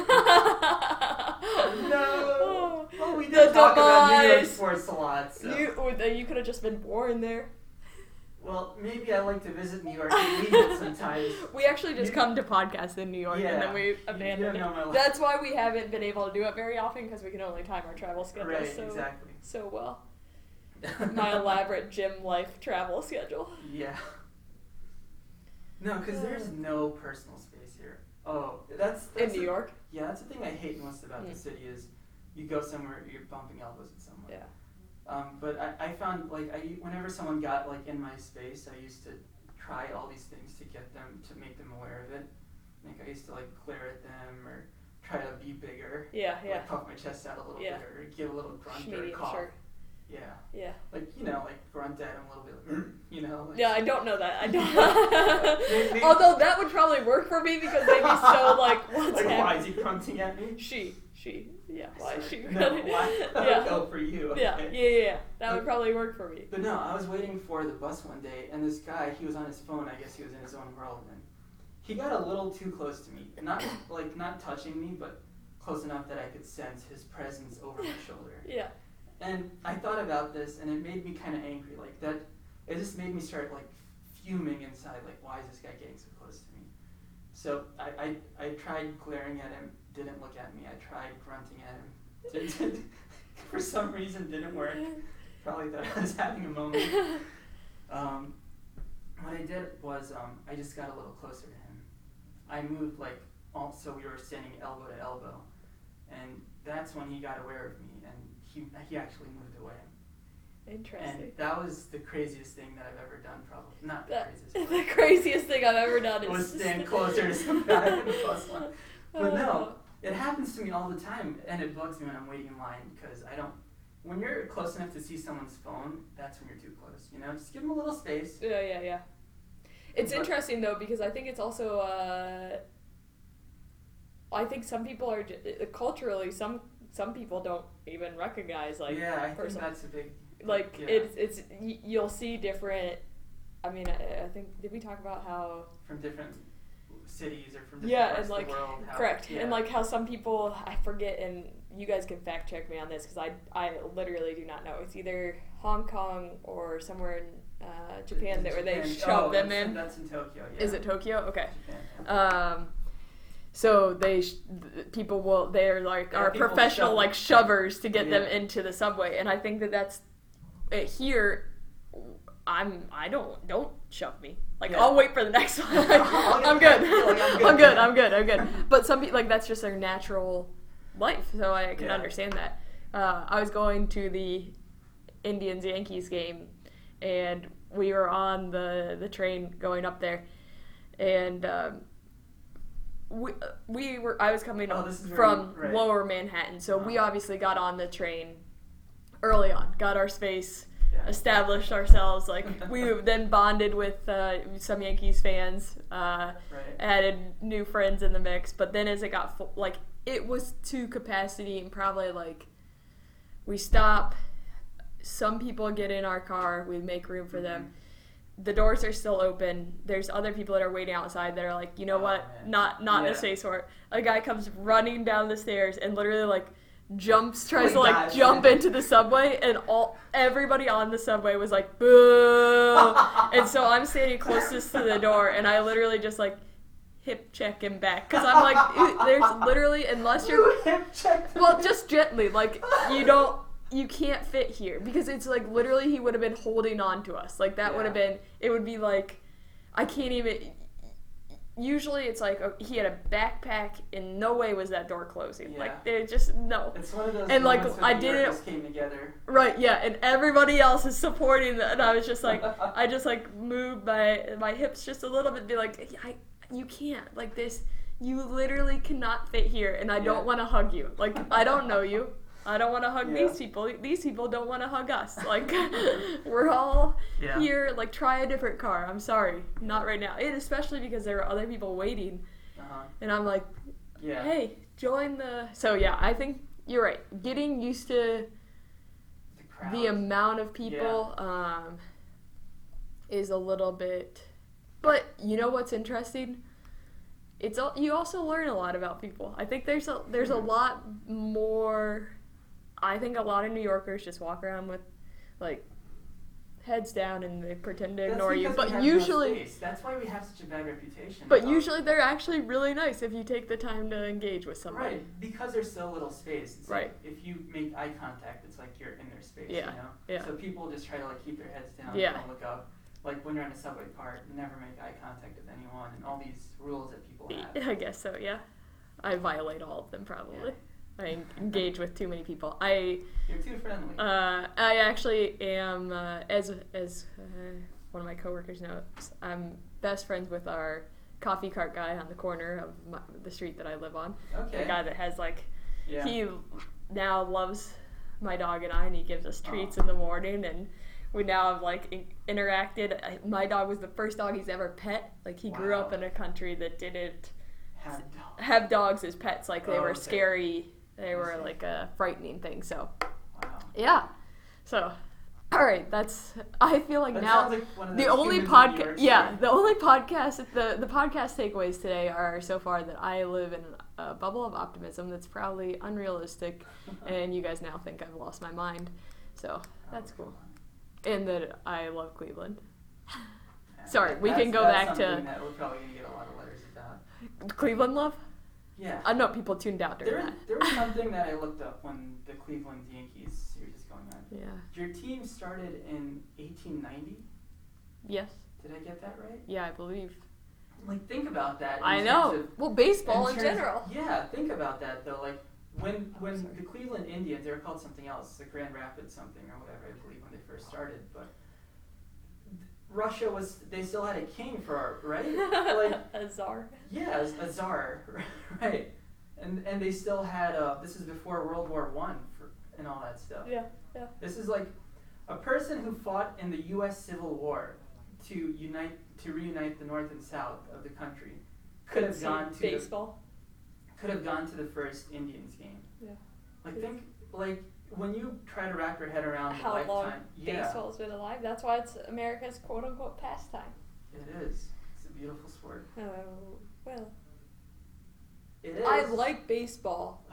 no. no. Well, we The did talk about New York demise. sports a lot. So. You oh, or the- you could have just been born there. Well, maybe I like to visit New York and leave it sometimes. We actually just You- come to podcasts in New York and Yeah. then we abandon don't know my it. life. That's why we haven't been able to do it very often because we can only time our travel schedule Right, so exactly. so well. My elaborate gym life travel schedule. Yeah. No, because there's no personal space here. Oh, that's, In that's New York. Yeah, that's the thing I hate most about the Mm. city is you go somewhere you're bumping elbows with someone. Yeah. Um, but I, I found like I whenever someone got like in my space, I used to try all these things to get them to make them aware of it. Like I used to like glare at them or try to be bigger. Yeah, yeah. Like puff my chest out a little Yeah. bit or give a little grunt or a Medium cough. shirt. Yeah. Yeah. Like you know, like grunt at him a little bit. you know. Like, Yeah, I don't know that. I don't. they- Although that would probably work for me because they'd be so like, what's like, why is he grunting at me? She, she, yeah. Why is she? Sorry. No, why? yeah. Oh, for you. yeah, okay. yeah, yeah, yeah. That would probably work for me. But no, I was waiting for the bus one day, and this guy, he was on his phone. I guess he was in his own world, and he got a little too close to me. Not like not touching me, but close enough that I could sense his presence over my shoulder. Yeah. And I thought about this, and it made me kind of angry. Like that, it just made me start like fuming inside. Like, why is this guy getting so close to me? So I, I, I tried glaring at him, didn't look at me. I tried grunting at him. Did, for some reason, didn't work. Probably thought I was having a moment. Um, what I did was um, I just got a little closer to him. I moved like also we were standing elbow to elbow, and that's when he got aware of me, he he actually moved away. Interesting. And that was the craziest thing that I've ever done. Probably not the That, craziest. the craziest thing I've ever done is was stand closer to some guy in the bus line. But Oh. no, it happens to me all the time, and it bugs me when I'm waiting in line because I don't. When you're close enough to see someone's phone, that's when you're too close. You know, just give them a little space. Yeah, yeah, yeah. It's But- interesting though because I think it's also. Uh, I think some people are uh, culturally some some people don't even recognize like yeah, I think person. that's a big. like yeah, it's it's y- you'll see different. I mean, I, I think did we talk about how from different cities or from different yeah parts and like of the world. How, correct yeah. and like how some people I forget and you guys can fact check me on this because I I literally do not know. It's either Hong Kong or somewhere in uh, Japan that where they shove oh, them in. That's in Tokyo. Yeah. Is it Tokyo? Okay. Japan, yeah. Um, so they sh- people will they're like Yeah, are professional like shovers to get them into the subway, and I think that that's uh, here. I'm I don't don't shove me like Yeah. I'll wait for the next one. I'm good. I'm good. I'm good. I'm good. I'm good. But some people like that's just their natural life, so I can Yeah. understand that. Uh, I was going to the Indians Yankees game, and we were on the the train going up there, and um, we we were I was coming Oh, from right. Lower Manhattan, so we Uh-huh. obviously got on the train early on, got our space, Yeah. established ourselves. Like we then bonded with uh, some Yankees fans. Uh, Right. added new friends in the mix. But then as it got full, like it was to capacity and probably like we stop. Some people get in our car. We make room for them. The doors are still open. There's other people that are waiting outside that are like, you know Oh, what? Not not in Yeah. a safe sort. A guy comes running down the stairs and literally like jumps tries to Like jump in. into the subway and all everybody on the subway was like boo and so I'm standing closest to the door, and I literally just like hip check him back because I'm like, there's literally unless you're You hip checked. well, just gently, like you don't, you can't fit here because it's like literally he would have been holding on to us, like that would have been, it would be like, I can't even. usually it's like oh, he had a backpack. In no way was that door closing. Yeah. Like they just no. It's one of those And, like, I New did it- Yorkers came together. Right, yeah, and everybody else is supporting that, and I was just like, I just like moved my my hips just a little bit, be like, I, you can't like this. You literally cannot fit here, and I Yeah. don't want to hug you. Like I don't know you. I don't want to hug Yeah. these people. These people don't want to hug us. Like we're all Yeah. here. Like try a different car. I'm sorry, not right now. And especially because there are other people waiting, Uh-huh. and I'm like, Yeah. hey, join the. So yeah, I think you're right. Getting used to The the amount of people um, is a little bit but you know what's interesting it's al- you also learn a lot about people i think there's a there's a Mhm. lot more i think a lot of new yorkers just walk around with like heads down and they pretend to That's ignore you but usually that's why we have such a bad reputation. but usually they're actually really nice if you take the time to engage with somebody Right, because there's so little space. It's Right. Like if you make eye contact, it's like you're in their space. Yeah, You know. yeah. So people just try to like keep their heads down. Yeah. Don't look up. Like when you're on a subway cart, never make eye contact with anyone, and all these rules that people have. I guess so, yeah. I violate all of them probably. I engage with too many people. I You're too friendly. uh, I actually am uh, as as uh, one of my coworkers knows. I'm best friends with our coffee cart guy on the corner of my, the street that I live on. okay. The guy that has like yeah. he now loves my dog and I, and he gives us treats in the morning and. We now have like in- interacted. I, my dog was the first dog he's ever pet. Like he grew up in a country that didn't Have dogs. have dogs as pets. Like they Oh, were okay. scary. They were like a frightening thing. So Wow. yeah. So all right, that's. I feel like That now like the only humans in New podcast. Yeah, the only podcast. The the podcast takeaways today are so far that I live in a bubble of optimism that's probably unrealistic, and you guys now think I've lost my mind. So that's cool. And that I love Cleveland. Sorry, we that's- can go back to- That we're probably gonna get a lot of letters about. Cleveland love. Yeah. Uh, I know people tuned out during There, that. there was something that I looked up when the Cleveland Yankees series is going on. Yeah. Your team started in 1890. Yes. Did I get that right? Yeah, I believe. Like, think about that. I know. of- well, baseball in, terms- general. Yeah, think about that though. Like when oh, when Sorry. the Cleveland Indians, they were called something else, the Grand Rapids something or whatever. I believe when they first started, but Russia was they still had a king for right. like a czar. yeah, a czar, right? And and they still had uh, this is before World War One for and all that stuff. Yeah, yeah. This is like a person who fought in the U.S. Civil War to unite to reunite the North and South of the country could have gone to the, baseball. could have gone to the first Indians game. Yeah. Like think like when you try to wrap your head around How the long lifetime. Yeah, Baseball's been alive. That's why it's America's quote unquote pastime. it is. It's a beautiful sport. Oh well. It is. I like baseball,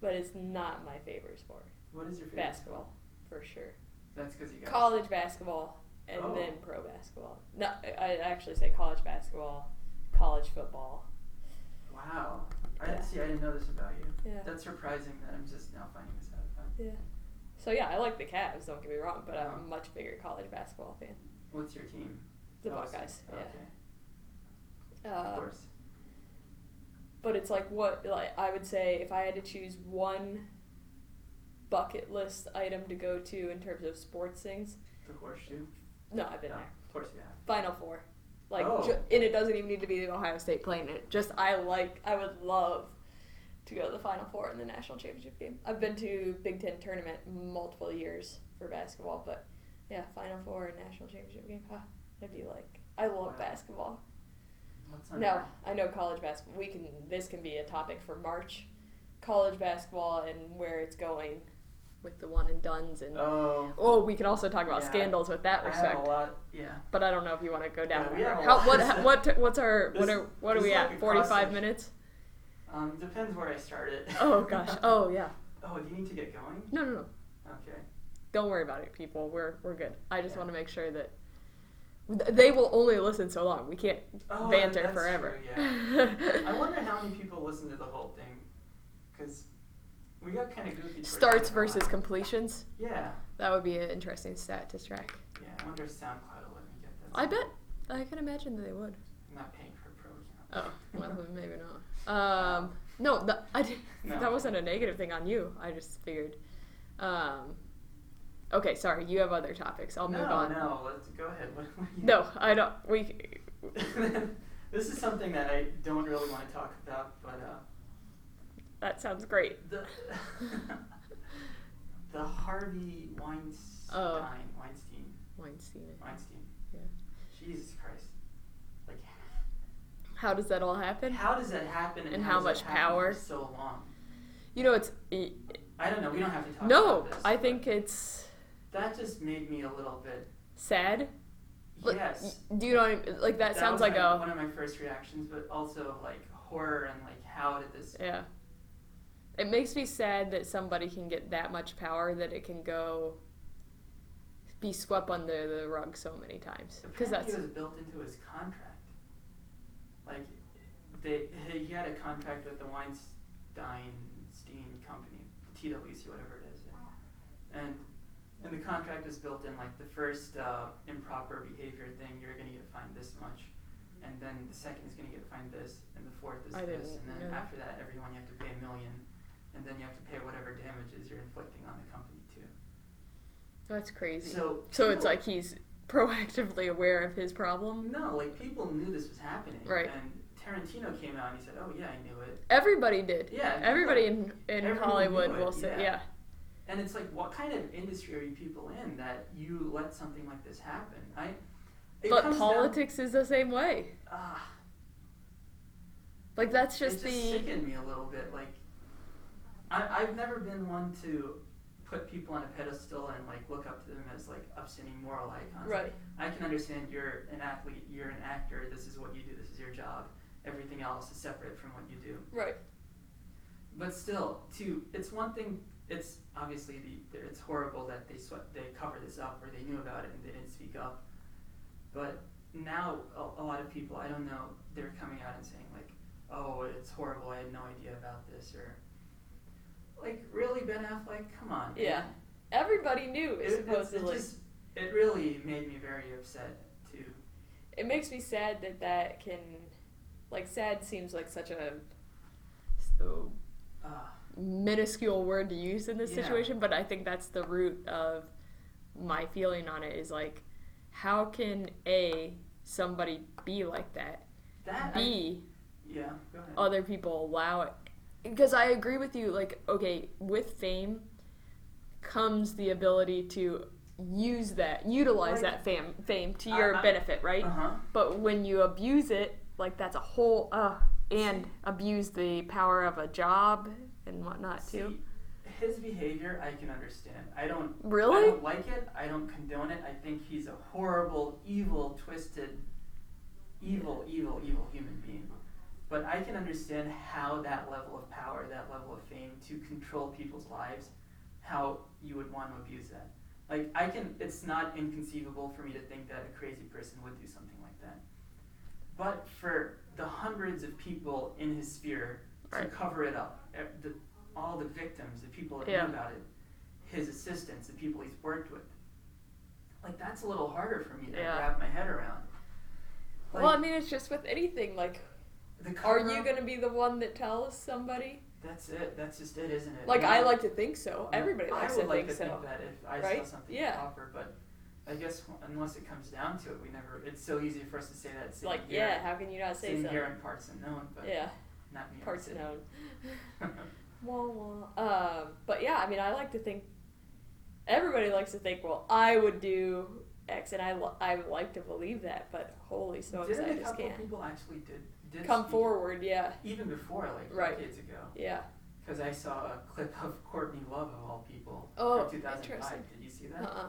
but it's not my favorite sport. What is your favorite? Basketball, for sure. That's because you got College basketball, and Oh. then pro basketball. No, I actually say college basketball, college football. Wow. I Yeah. see. I didn't know this about you. Yeah. That's surprising that I'm just now finding this. Yeah. So yeah, I like the Cavs. Don't get me wrong, but I'm a much bigger college basketball fan. What's your team? The Oh, Buckeyes. Okay. Yeah. Of Uh, course. but it's like what like I would say if I had to choose one bucket list item to go to in terms of sports things. The horseshoe. No, I've been No, there. Of course you have. Final four. Like, Oh. ju- and it doesn't even need to be the Ohio State playing it. Just I like, I would love to go to the Final Four in the national championship game. I've been to Big Ten tournament multiple years for basketball, but yeah, Final Four and national championship game. Huh, I'd be like, I love Wow. basketball. No. I know college basketball. We can. This can be a topic for March. College basketball and where it's going with the one and dones and. Oh. Oh, we can also talk about Yeah. scandals with that respect. a lot. Yeah. But I don't know if you want to go down Yeah, we have a How, lot. what, what, what's our, what are, what are we at? 45 minutes? Um, depends where I started. Oh, gosh. Oh, yeah. oh, do you need to get going? No, no, no. Okay. Don't worry about it, people. We're, we're good. I just Yeah. want to make sure that they will only listen so long. We can't Oh, banter that's forever. True, yeah. I wonder how many people listen to the whole thing, because we got kind of goofy. Starts versus completions. Yeah. That would be an interesting stat to track. Yeah. I wonder if SoundCloud will let me get that. I bet. I can imagine that they would. I'm not paying for a pro account. Oh, well, maybe not. Um, no, the, I did, No. that wasn't a negative thing on you. I just figured. Um, okay, sorry. You have other topics. I'll no, move on. no. Let's go ahead. What, what do you- No, I don't. We. this is something that I don't really want to talk about, but uh, That sounds great. the the Harvey Weinstein, Oh. Weinstein, Weinstein. Weinstein. Yeah. Jesus Christ! How does that all happen? how does that happen? And how, how much power? So long. You know, it's. i- I don't know. We don't have to talk. No, about this, No, I think it's that just made me a little bit. sad. Like, yes. Do you know? I mean? Like that, That sounds like my- a. one of my first reactions, but also like horror and like how did this? Yeah. It makes me sad that somebody can get that much power that it can go be swept under the rug so many times. Because that's it was built into his contract. Like, they he had a contract with the Weinstein Stein company, TWC, whatever it is, and and the contract is built in like the first uh, improper behavior thing you're gonna get fined this much, and then the second is gonna get fined this, and the fourth is I this, didn't and then that. after that everyone you have to pay a million, and then you have to pay whatever damages you're inflicting on the company too. that's crazy. So So it's people- like he's proactively aware of his problem. No, like people knew this was happening. Right. And Tarantino came out and he said, "Oh yeah, I knew it." Everybody did. Yeah. Everybody in in everyone Hollywood will say, yeah. yeah. And it's like, what kind of industry are you people in that you let something like this happen? I. But politics is the same way. Down, ah, Like that's just it just the sickened me a little bit. Like, I I've never been one to put people on a pedestal and like look up to them as like upstanding moral icons. right. I can understand you're an athlete, you're an actor. This is what you do. This is your job. Everything else is separate from what you do. Right. But still, to it's one thing. It's obviously the it's horrible that they sweat, they cover this up or they knew about it and they didn't speak up. But now a, a lot of people I don't know they're coming out and saying like, oh, it's horrible. I had no idea about this or like really Ben Affleck. Come on. Yeah. Everybody knew It, it's- it supposedly. just it really made me very upset too. it makes me sad that that can like sad seems like such a so Uh, minuscule word to use in this Yeah. situation but i think that's the root of my feeling on it is like how can a somebody be like that that I, b yeah. Go ahead. other people allow it because i agree with you like okay with fame comes the ability to use that utilize Like- that fame fame to I- your I- benefit right Uh huh. But when you abuse it, like that's a whole uh and abuse the power of a job and whatnot too. His behavior I can understand. I don't I Really? don't like it. I don't condone it. I think he's a horrible, evil, twisted, evil, evil, evil human being. But I can understand how that level of power, that level of fame to control people's lives, how you would want to abuse that. Like I can it's not inconceivable for me to think that a crazy person would do something like that. But for the hundreds of people in his sphere to Right. cover it up, the, all the victims, the people that Yeah. knew about it, his assistants, the people he's worked with. Like that's a little harder for me to Yeah. wrap my head around. Like, well, I mean, it's just with anything. Like, the are cover you up- gonna be the one that tells somebody? That's it. That's just it, isn't it? Like, I like to think so. I- Everybody likes I would to like think to so. think that if I Right? saw something Yeah. proper, but I guess unless it comes down to it, we never. It's so easy for us to say that. Sitting like, here, yeah, how can you not say sitting something? here in parts unknown, but Yeah, not me. parts known. Wah, wah. Um, but yeah, I mean, I like to think. Everybody likes to think, well, I would do X, and I, li- I would like to believe that, but holy smokes, Didn't I a just couple can't. people actually did did Come forward, yeah, even before like Right. decades ago? yeah. Because I saw a clip of Courtney Love of all people Oh, from 2005. Did you see that? Uh-uh.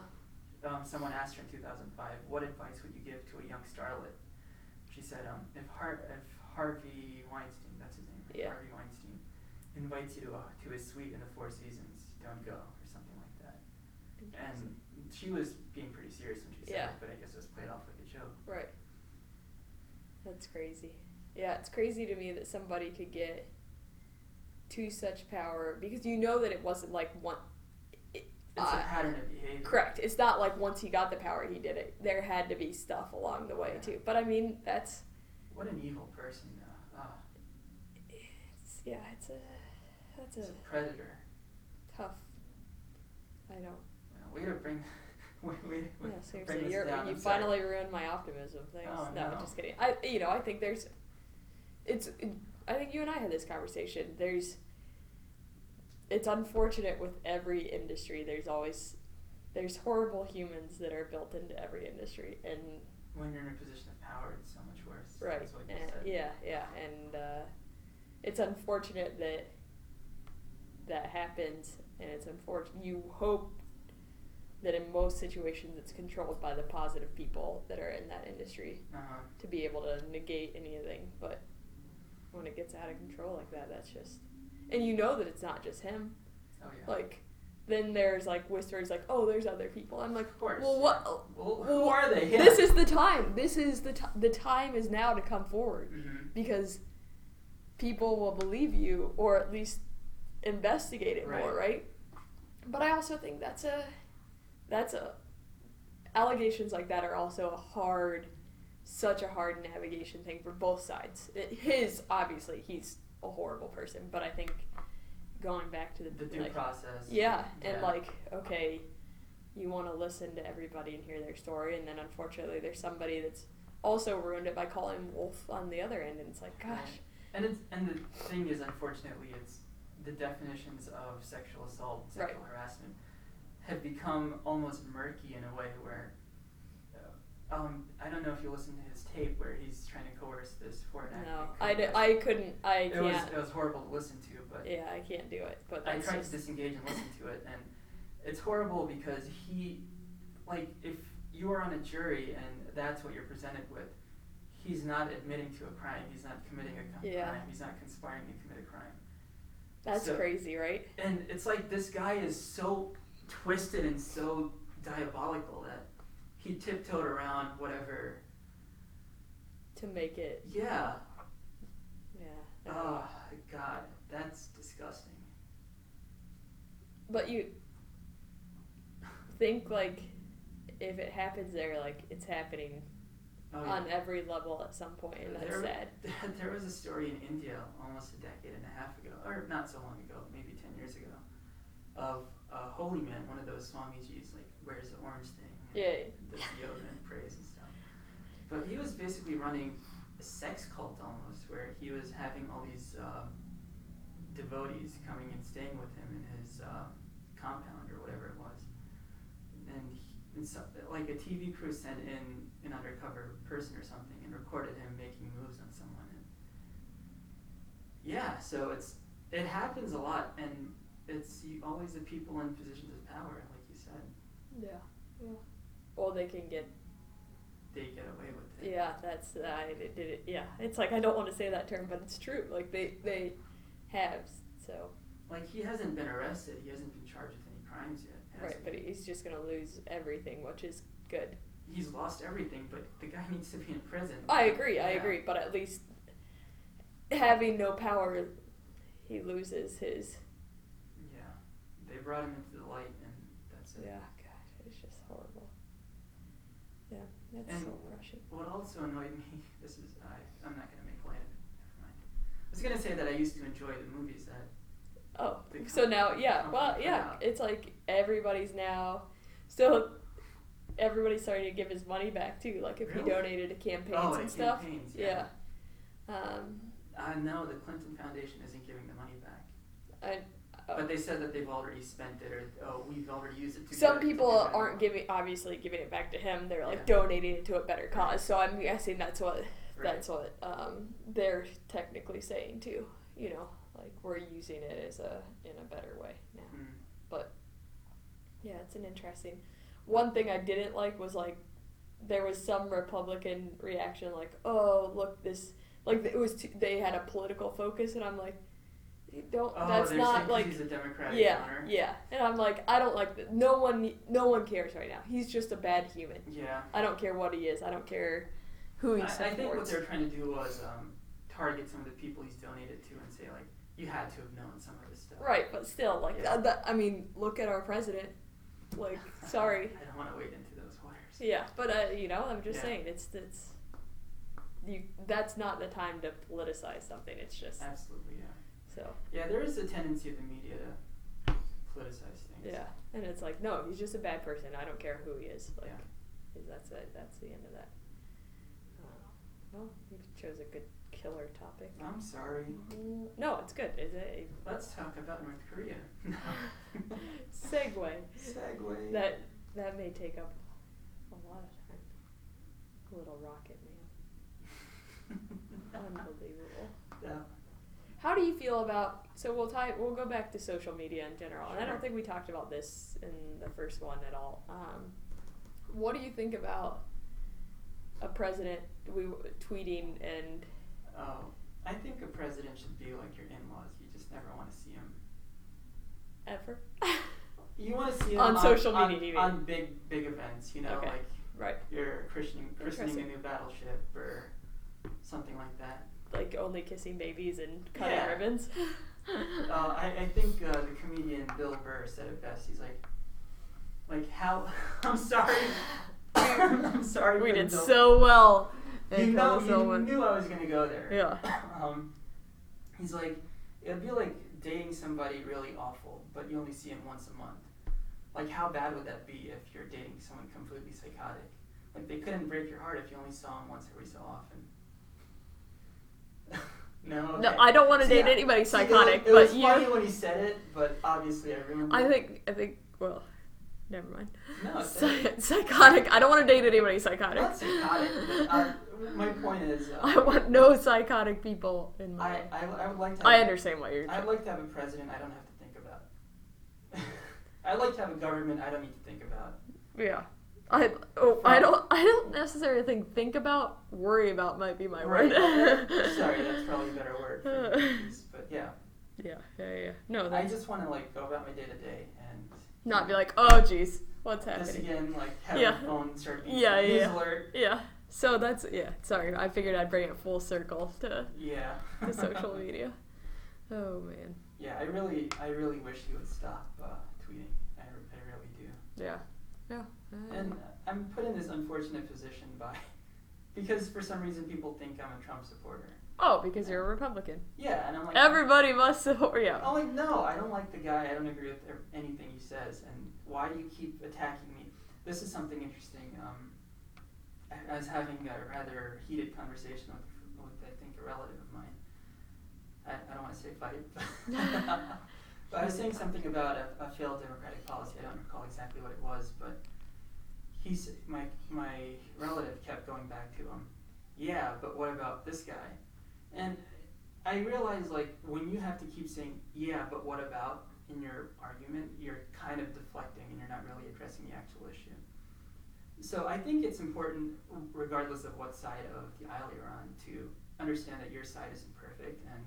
um, someone asked her in 2005, "What advice would you give to a young starlet?" She said, um, "If, Har- if Harvey Weinstein, that's his name. Yeah. Harvey Weinstein, invites you to a, to his suite in the Four Seasons, don't go, or something like that." And she was being pretty serious when she said Yeah. it, but I guess it was played off like a joke. Right. That's crazy. Yeah, it's crazy to me that somebody could get to such power because you know that it wasn't like one. It, It's uh, a pattern of behavior. correct. It's not like once he got the power, he did it. There had to be stuff along the way Yeah. too. But I mean, that's What an evil person, though. yeah, it's a that's a It's a predator. tough. I don't. Uh, We gotta bring. we, we, we, Yeah, seriously, you're, you finally ruined my optimism. Thanks. Oh, no, no. just kidding. I, you know, I think there's, it's. I think you and I had this conversation. There's. It's unfortunate with every industry. There's always, there's horrible humans that are built into every industry, and When you're in a position of power, it's so much worse. right, That's what you and, said. yeah, yeah, and uh, it's unfortunate that that happens, and it's unfortunate. You hope that in most situations it's controlled by the positive people that are in that industry Uh-huh. to be able to negate anything. But when it gets out of control like that, that's just. And you know that it's not just him. Oh yeah. Like, then there's like whispers like, "Oh, there's other people." I'm like, of course. well, what? Well, well, who are they? Yeah. This is the time. This is the t- the time is now to come forward Mhm. because people will believe you or at least investigate it more, right? But I also think that's a that's a allegations like that are also a hard such a hard navigation thing for both sides. It, his obviously he's a horrible person, but I think going back to the, The due like, process. yeah, and like, okay, you want to listen to everybody and hear their story, and then unfortunately, there's somebody that's also ruined it by calling wolf on the other end, and it's like, gosh, And it's and the thing is, unfortunately, it's the definitions of sexual assault, and Right. sexual harassment, have become almost murky in a way where. Um, I don't know if you listened to his tape where he's trying to coerce this for an no, I, d-. I couldn't, I it was can't, it was horrible to listen to, but yeah, I can't do it. But I tried to disengage and listen to it, and it's horrible because he, like, if you are on a jury and that's what you're presented with, he's not admitting to a crime. He's not committing a co- Yeah. crime. He's not conspiring to commit a crime. that's so- crazy, right? And it's like this guy is so twisted and so diabolical he tiptoed around whatever. To make it, Yeah. yeah. Oh. God, that's disgusting. But you think like, if it happens there, like it's happening Oh, yeah. on every level at some point, and that's There- sad. There was a story in India almost a decade and a half ago, or not so long ago, maybe 10 years ago, of a holy man, one of those Swamijis, like wears the orange thing, and Yeah. does yoga and prays and stuff. But he was basically running a sex cult almost, where he was having all these uh, devotees coming and staying with him in his uh, compound or whatever it was. And, he, and so, like a TV crew sent in an undercover person or something and recorded him making moves on someone. And yeah, so it's it happens a lot, and it's you, always the people in positions of power, like you said, Yeah, yeah. Or they can get they get away with it. Yeah, that's I did it. Yeah, it's like I don't want to say that term, but it's true. Like they they have so Like he hasn't been arrested, he hasn't been charged with any crimes yet. right, he? but he's just gonna lose everything, which is good. he's lost everything, but the guy needs to be in prison. I agree, I agree, but at least having no power, he loses his. Yeah, brought him into the light, and that's it. Yeah, gosh, it's just horrible. Yeah, that's And- so crushing. What also annoyed me, this is I I'm not gonna make light of it. Never mind. I was gonna say that I used to enjoy the movies that Oh, so now, yeah, well, yeah, out. it's like everybody's now, So everybody's starting to give his money back too. Like if Really? he donated to campaigns oh, and and stuff. campaigns, Yeah. Um, Uh, no, the Clinton Foundation isn't giving the money back. I, But they said that they've already spent it, or oh, we've already used it. To some people aren't giving, obviously giving it back to him. They're like Yeah. donating it to a better cause. So I'm guessing that's what Right. that's what um, they're technically saying too. You know, like we're using it as a in a better way now. Mm. Yeah, it's an interesting. One thing I didn't like was like there was some Republican reaction like, "Oh, look this like it was too, they had a political focus," and I'm like, "You "Don't Oh, that's they're not saying 'cause like he's a Democratic yeah, yeah." And I'm like, "I don't like that. No one no one cares right now. He's just a bad human. Yeah. I don't care what he is. I don't care who he I, I think what they're trying to do was um, target some of the people he's donated to and say like, you had to have known some of this stuff. right, but still, like Yeah. that, that, I mean, look at our president. Like, sorry. I don't want to wade into those waters. Yeah, but uh, you know, I'm just Yeah. saying it's it's you. That's not the time to politicize something. It's just Absolutely, yeah. So Yeah, there is a tendency of the media to politicize things. yeah, and it's like no, he's just a bad person. I don't care who he is. Like Yeah. that's it. That's the end of that. Uh, well, you chose a good killer topic. I'm sorry. Mm, No, it's good. Is it? Let's talk about North Korea. Segue. Segue. That that may take up a lot of time. A Little rocket man. Unbelievable. Yeah. How do you feel about? So we'll tie. We'll go back to social media in general, and I don't think we talked about this in the first one at all. Um, what do you think about a president we tweeting and Oh, I think a president should be like your in-laws. You just never want to see them. ever? You want to see them On social on, media, you mean? on big big events. You know, Okay. like right, you're christening christening a new battleship or something like that. Like only kissing babies and cutting Yeah. ribbons. Uh, I, I think uh, the comedian Bill Burr said it best. He's like, like how? I'm sorry. I'm sorry. we did so well. You know, you Silverman. knew I was gonna go there. Yeah. Um, he's like, it'd be like dating somebody really awful, but you only see him once a month. Like, how bad would that be if you're dating someone completely psychotic? Like, they couldn't break your heart if you only saw him once every so often. No. No. I don't want to date I- anybody see, it psychotic, it was but funny you. when he said it, but obviously I remember. I think I think well, never mind. No, Psy- psychotic. I don't want to date anybody psychotic. not psychotic. But, uh, my point is, uh, I want no psychotic people in my. I, I, I would like to. I understand what you're. I'd like to have a president I don't have to think about. I'd like to have a government I don't need to think about. Yeah. I oh I don't I don't necessarily think think about worry about might be my Right. word. Sorry, that's probably a better word for these, but yeah. yeah yeah yeah no I just want to like go about my day to day and not be like oh jeez what's this happening again, like have Yeah. my phone start beeping, Yeah, yeah, yeah. alert. yeah so that's yeah sorry I figured I'd bring it full circle to Yeah. to social media oh man Yeah, I really, I really wish you would stop uh, tweeting. I, I really do. yeah yeah uh, And I'm put in this unfortunate position by because for some reason people think I'm a Trump supporter. oh because you're a Republican Yeah, and I'm like everybody must support yeah I'm like, no, I don't like the guy. I don't agree with anything he says. And why do you keep attacking me? This is something interesting. Um, I, I was having a rather heated conversation with, with I think, a relative of mine. I, I don't want to say fight, but, but I was saying something about a, a failed democratic policy. I don't recall exactly what it was, but he's my my relative kept going back to him. Yeah, but what about this guy? And I realize like when you have to keep saying yeah, but what about in your argument, you're kind of deflecting and you're not really addressing the actual issue. So I think it's important, regardless of what side of the aisle you're on, to understand that your side isn't perfect and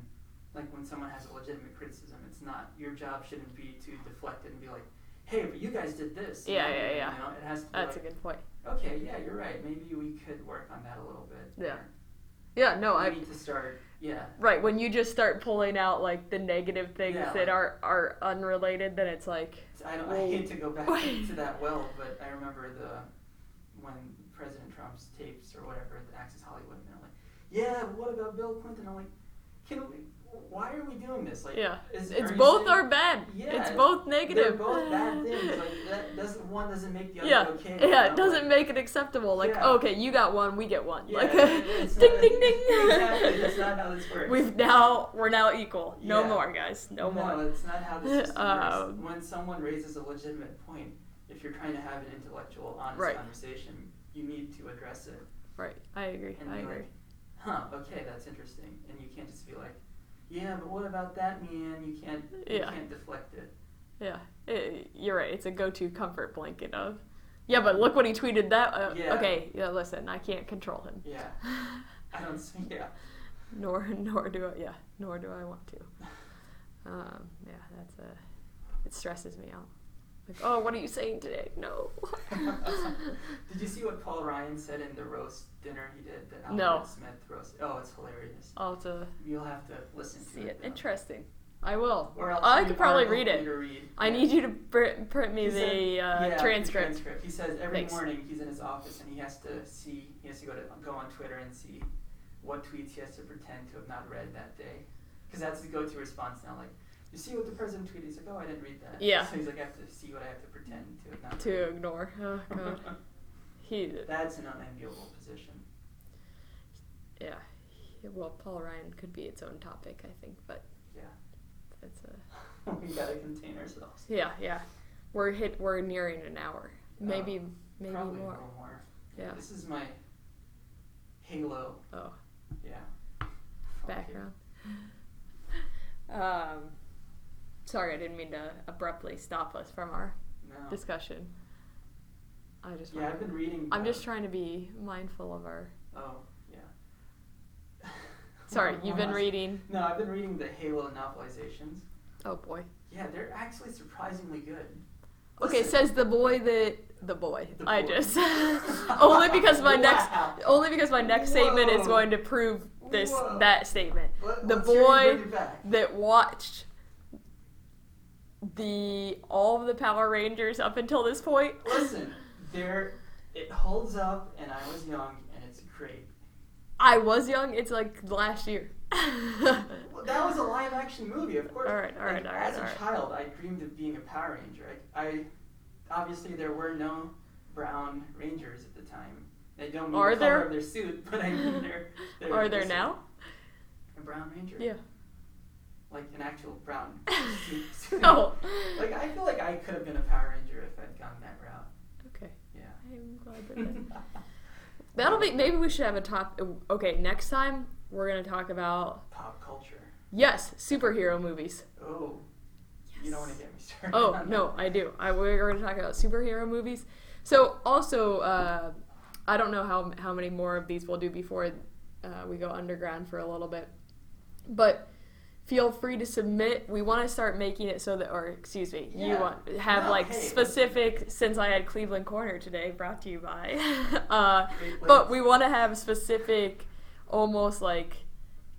like when someone has a legitimate criticism, it's not your job shouldn't be to deflect it and be like, hey, but you guys did this. Yeah, yeah, yeah. You know, it has to that's a good point okay, yeah, you're right. Maybe we could work on that a little bit. Yeah. Yeah no I need to start. Yeah, Right, when you just start pulling out like the negative things Yeah, that like- are are unrelated, then it's like I don't. I hate to go back to that well, but I remember the when President Trump's tapes or whatever, the Access Hollywood, and they're like, "Yeah, what about Bill Clinton?" I'm like, "Can we? Why are we doing this? Like, yeah, is, it's both saying- are bad. Yeah, it's both negative. They're both bad things. Like that doesn't one doesn't make the other yeah, okay. yeah, you it doesn't Like, make it acceptable. Like, Yeah. okay, you got one, we get one. Yeah, like, it's ding, not- ding, ding. exactly, that's not how this works. We've now we're now equal. No Yeah. more, guys. No, more. No, more. it's not how this system works. Um, When someone raises a legitimate point, if you're trying to have an intellectual, honest Right. conversation, you need to address it. Right, I agree. and I agree. like, huh, okay, that's interesting. And you can't just be like, yeah, but what about that, man? You can't, you Yeah. can't deflect it. Yeah, i you're right. It's a go-to comfort blanket of, yeah, but look what he tweeted. That uh, Yeah. okay. Yeah, listen, I can't control him. Yeah, I don't see. Yeah, nor nor do I yeah nor do I want to. Um, yeah, that's a it stresses me out. Like, oh, what are you saying today? No. Did you see what Paul Ryan said in the roast dinner he did? The Alfred No. Smith roast. Oh, it's hilarious. I'll have to You'll have to listen see to it. though. Interesting. I will. Or else I read could probably article read it. you to read. I Yeah. need you to print, print me He the said- uh, yeah, the transcript. transcript. He says every Thanks. morning he's in his office and he has to see, he has to go to go on Twitter and see what tweets he has to pretend to have not read that day. because that's the go-to response now. Like, you see what the president tweeted? He's like, oh, I didn't read that. Yeah. So he's like, I have to see what I have to pretend to not to read. ignore. Oh god. He That's an unenviable position. yeah. He- Well, Paul Ryan could be its own topic, I think, but Yeah. it's a we gotta contain ourselves. yeah, yeah. We're hit. We're nearing an hour. Maybe, maybe Probably more. a little more. Yeah. This is my Halo. Oh, Yeah. Background. Um, sorry, I didn't mean to abruptly stop us from our No. discussion. I just yeah, I've been reading. I'm just trying to be mindful of our. Oh, yeah. Sorry, you've been reading. No, I've been reading the Halo novelizations. Oh boy. Yeah, they're actually surprisingly good. Okay, Listen. says the boy that the boy. The I boy. just only because my next only because my next statement is going to prove this Whoa. that statement. Let- the let's hear you boy bring it back. That watched the all of the Power Rangers up until this point. Listen, there, it holds up, and I was young, and it's great. I was young. It's like last year. Well, that was a live action movie, of course. All right, all right, Like, all right, As a right. child, I dreamed of being a Power Ranger. I, I obviously there were no brown rangers at the time. They don't mean Are the color there? of their suit, but I mean they're. they're Are there now? A brown ranger? Yeah. Like an actual brown suit. No. Like I feel like I could have been a Power Ranger if I'd gone that route. Okay. Yeah. I'm glad that. that- That'll be. Maybe we should have a top. Okay, next time we're gonna talk about Pop culture. yes, superhero movies. Oh. You don't want to get me started. Oh no, I do. I we're going to talk about superhero movies. So also, uh, I don't know how how many more of these we'll do before uh, we go underground for a little bit, but feel free to submit. We want to start making it so that, or excuse me, you want have No, like hey. specific. Since I had Cleveland Corner today, brought to you by. uh, but we want to have specific, almost like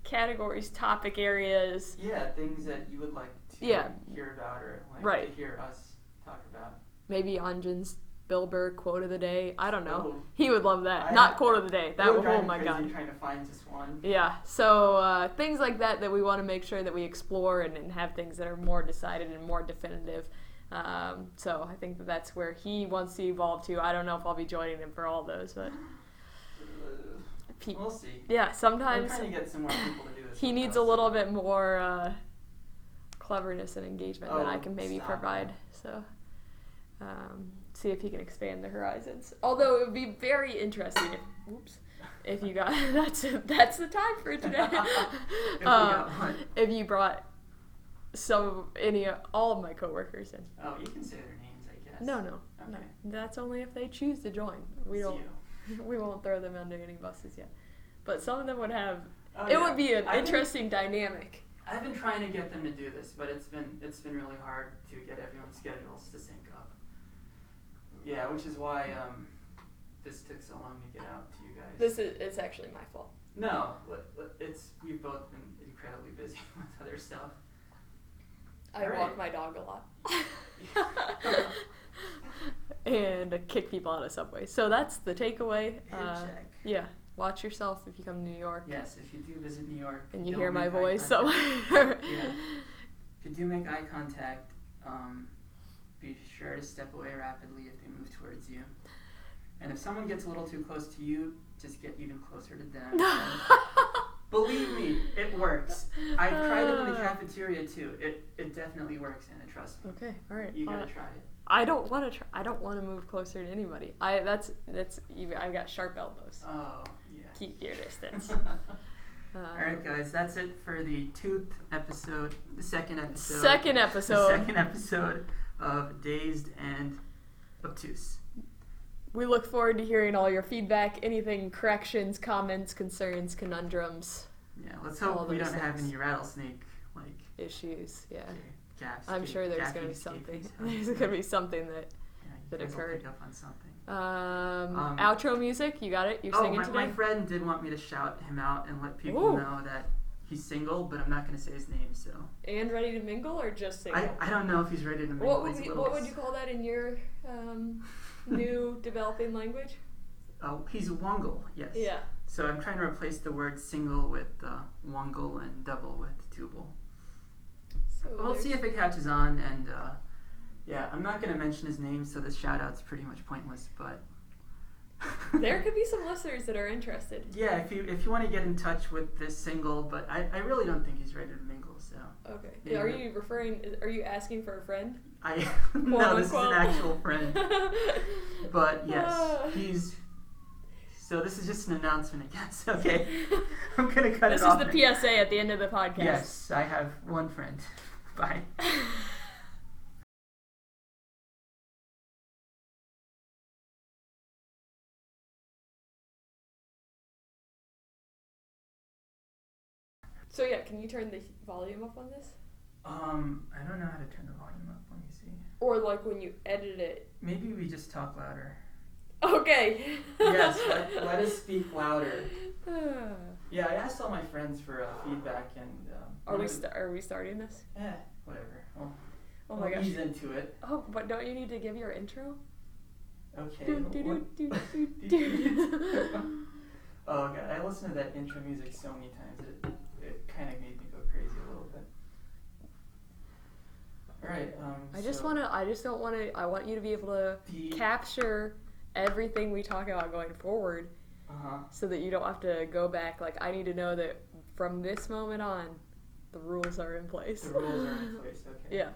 categories, topic areas. Yeah, things that you would like to Yeah. hear about or like Right. to hear us talk about. Maybe Anjan's Bill Burr quote of the day. I don't know. Oh, He would love that. I- Not quote of the day. That would oh my god. Trying to find just one. Yeah. So uh, things like that that we want to make sure that we explore and, and have things that are more decided and more definitive. Um, so I think that that's where he wants to evolve to. I don't know if I'll be joining him for all those, but pe- We'll see. yeah, I'm sometimes trying to get some more people to do this. he needs a little bit more uh, cleverness and engagement than I Oh, can maybe stop provide. So, um, see if he can expand the horizons. Although it would be very interesting. If, whoops. If you got that's that's the time for today. If Um, if you brought some any all of my coworkers in. Oh, you can say their names, I guess. No, no, no. Okay. That's only if they choose to join. We don't. We won't throw them under any buses yet. But some of them would have. Oh, it yeah. would be an I've been- interesting dynamic. I've been trying to get them to do this, but it's been it's been really hard to get everyone's schedules to sync. Yeah, which is why um, this took so long to get out to you guys. This is it's actually my fault. no, li- li- it's we've both been incredibly busy with other stuff. I Alright. walk my dog a lot. and kick people out of subway. So that's the takeaway. Head Uh, yeah, watch yourself if you come to New York Yes, if you do visit New York and you hear my voice contact. somewhere. Yeah. If you do make eye contact, um, be sure to step away rapidly if they move towards you. And if someone gets a little too close to you, just get even closer to them. Believe me, it works. I've tried it in the Uh. cafeteria too. It it definitely works, and trust me. okay, all right. You gotta Uh, try it. I don't want to. Try, I don't want to move closer to anybody. I that's that's. even- I got sharp elbows. Oh yeah. Keep your distance. All Um, right, guys, that's it for the tooth episode, the second episode. Second The episode. second episode of Dazed and Obtuse. We look forward to hearing all your feedback, anything, corrections, comments, concerns, conundrums, Yeah, let's hope we don't have any rattlesnake like issues. Yeah. gaps. I'm sure there's going to be something. There's going to be something that. that occurred. Up on something. Um, Um, outro music. You got it. You're oh, singing my, today. my friend did want me to shout him out and let people Ooh. know that he's single, but I'm not going to say his name. So and ready to mingle or just single? I, I don't know if he's ready to mingle. what would you, what would you call that in your um, new developing language? Oh, he's a wongle. Yes. Yeah. So I'm trying to replace the word single with uh, wongle and double with tubal. So We'll see if it catches on, and uh, yeah, I'm not going to mention his name, so this shout out's pretty much pointless. But there could be some listeners that are interested. yeah, if you if you want to get in touch with this single, but I, I really don't think he's ready to mingle. So Okay. Yeah. Are you referring? Are you asking for a friend? I no, this is an actual friend. But yes, Ah. he's. So this is just an announcement, I guess. Okay, I'm gonna cut this it off. This is the PSA at the end of the podcast. Yes, I have one friend. Bye. So yeah, can you turn the volume up on this? Um, I don't know how to turn the volume up. Let me see. Or like when you edit it? Maybe we just talk louder. Okay. Yes, let, let us speak louder. Yeah, I asked all my friends for uh, feedback, and um, Are we st- are we starting this? Eh, whatever. Well, Oh my gosh. ease into it. Oh, but don't you need to give your intro? Okay. Do, do, do, oh god, I listened to that intro music so many times. It kind of made me go crazy a little bit. All right. Um, I just want to. I just don't want to. I want you to be able to The, capture everything we talk about going forward, uh-huh. so that you don't have to go back. Like I need to know that from this moment on, the rules are in place. The rules are in place. Okay. yeah.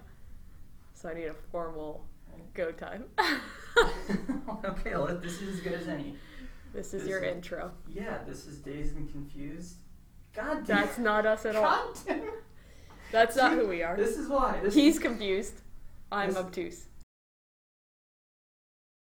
So I need a formal go time. okay. Well, this is as good as any. this is This your is- intro. Yeah. This is dazed and confused. God damn. That's not us at all. God damn. That's not who we are. This is why. This He's is, confused. I'm This- obtuse.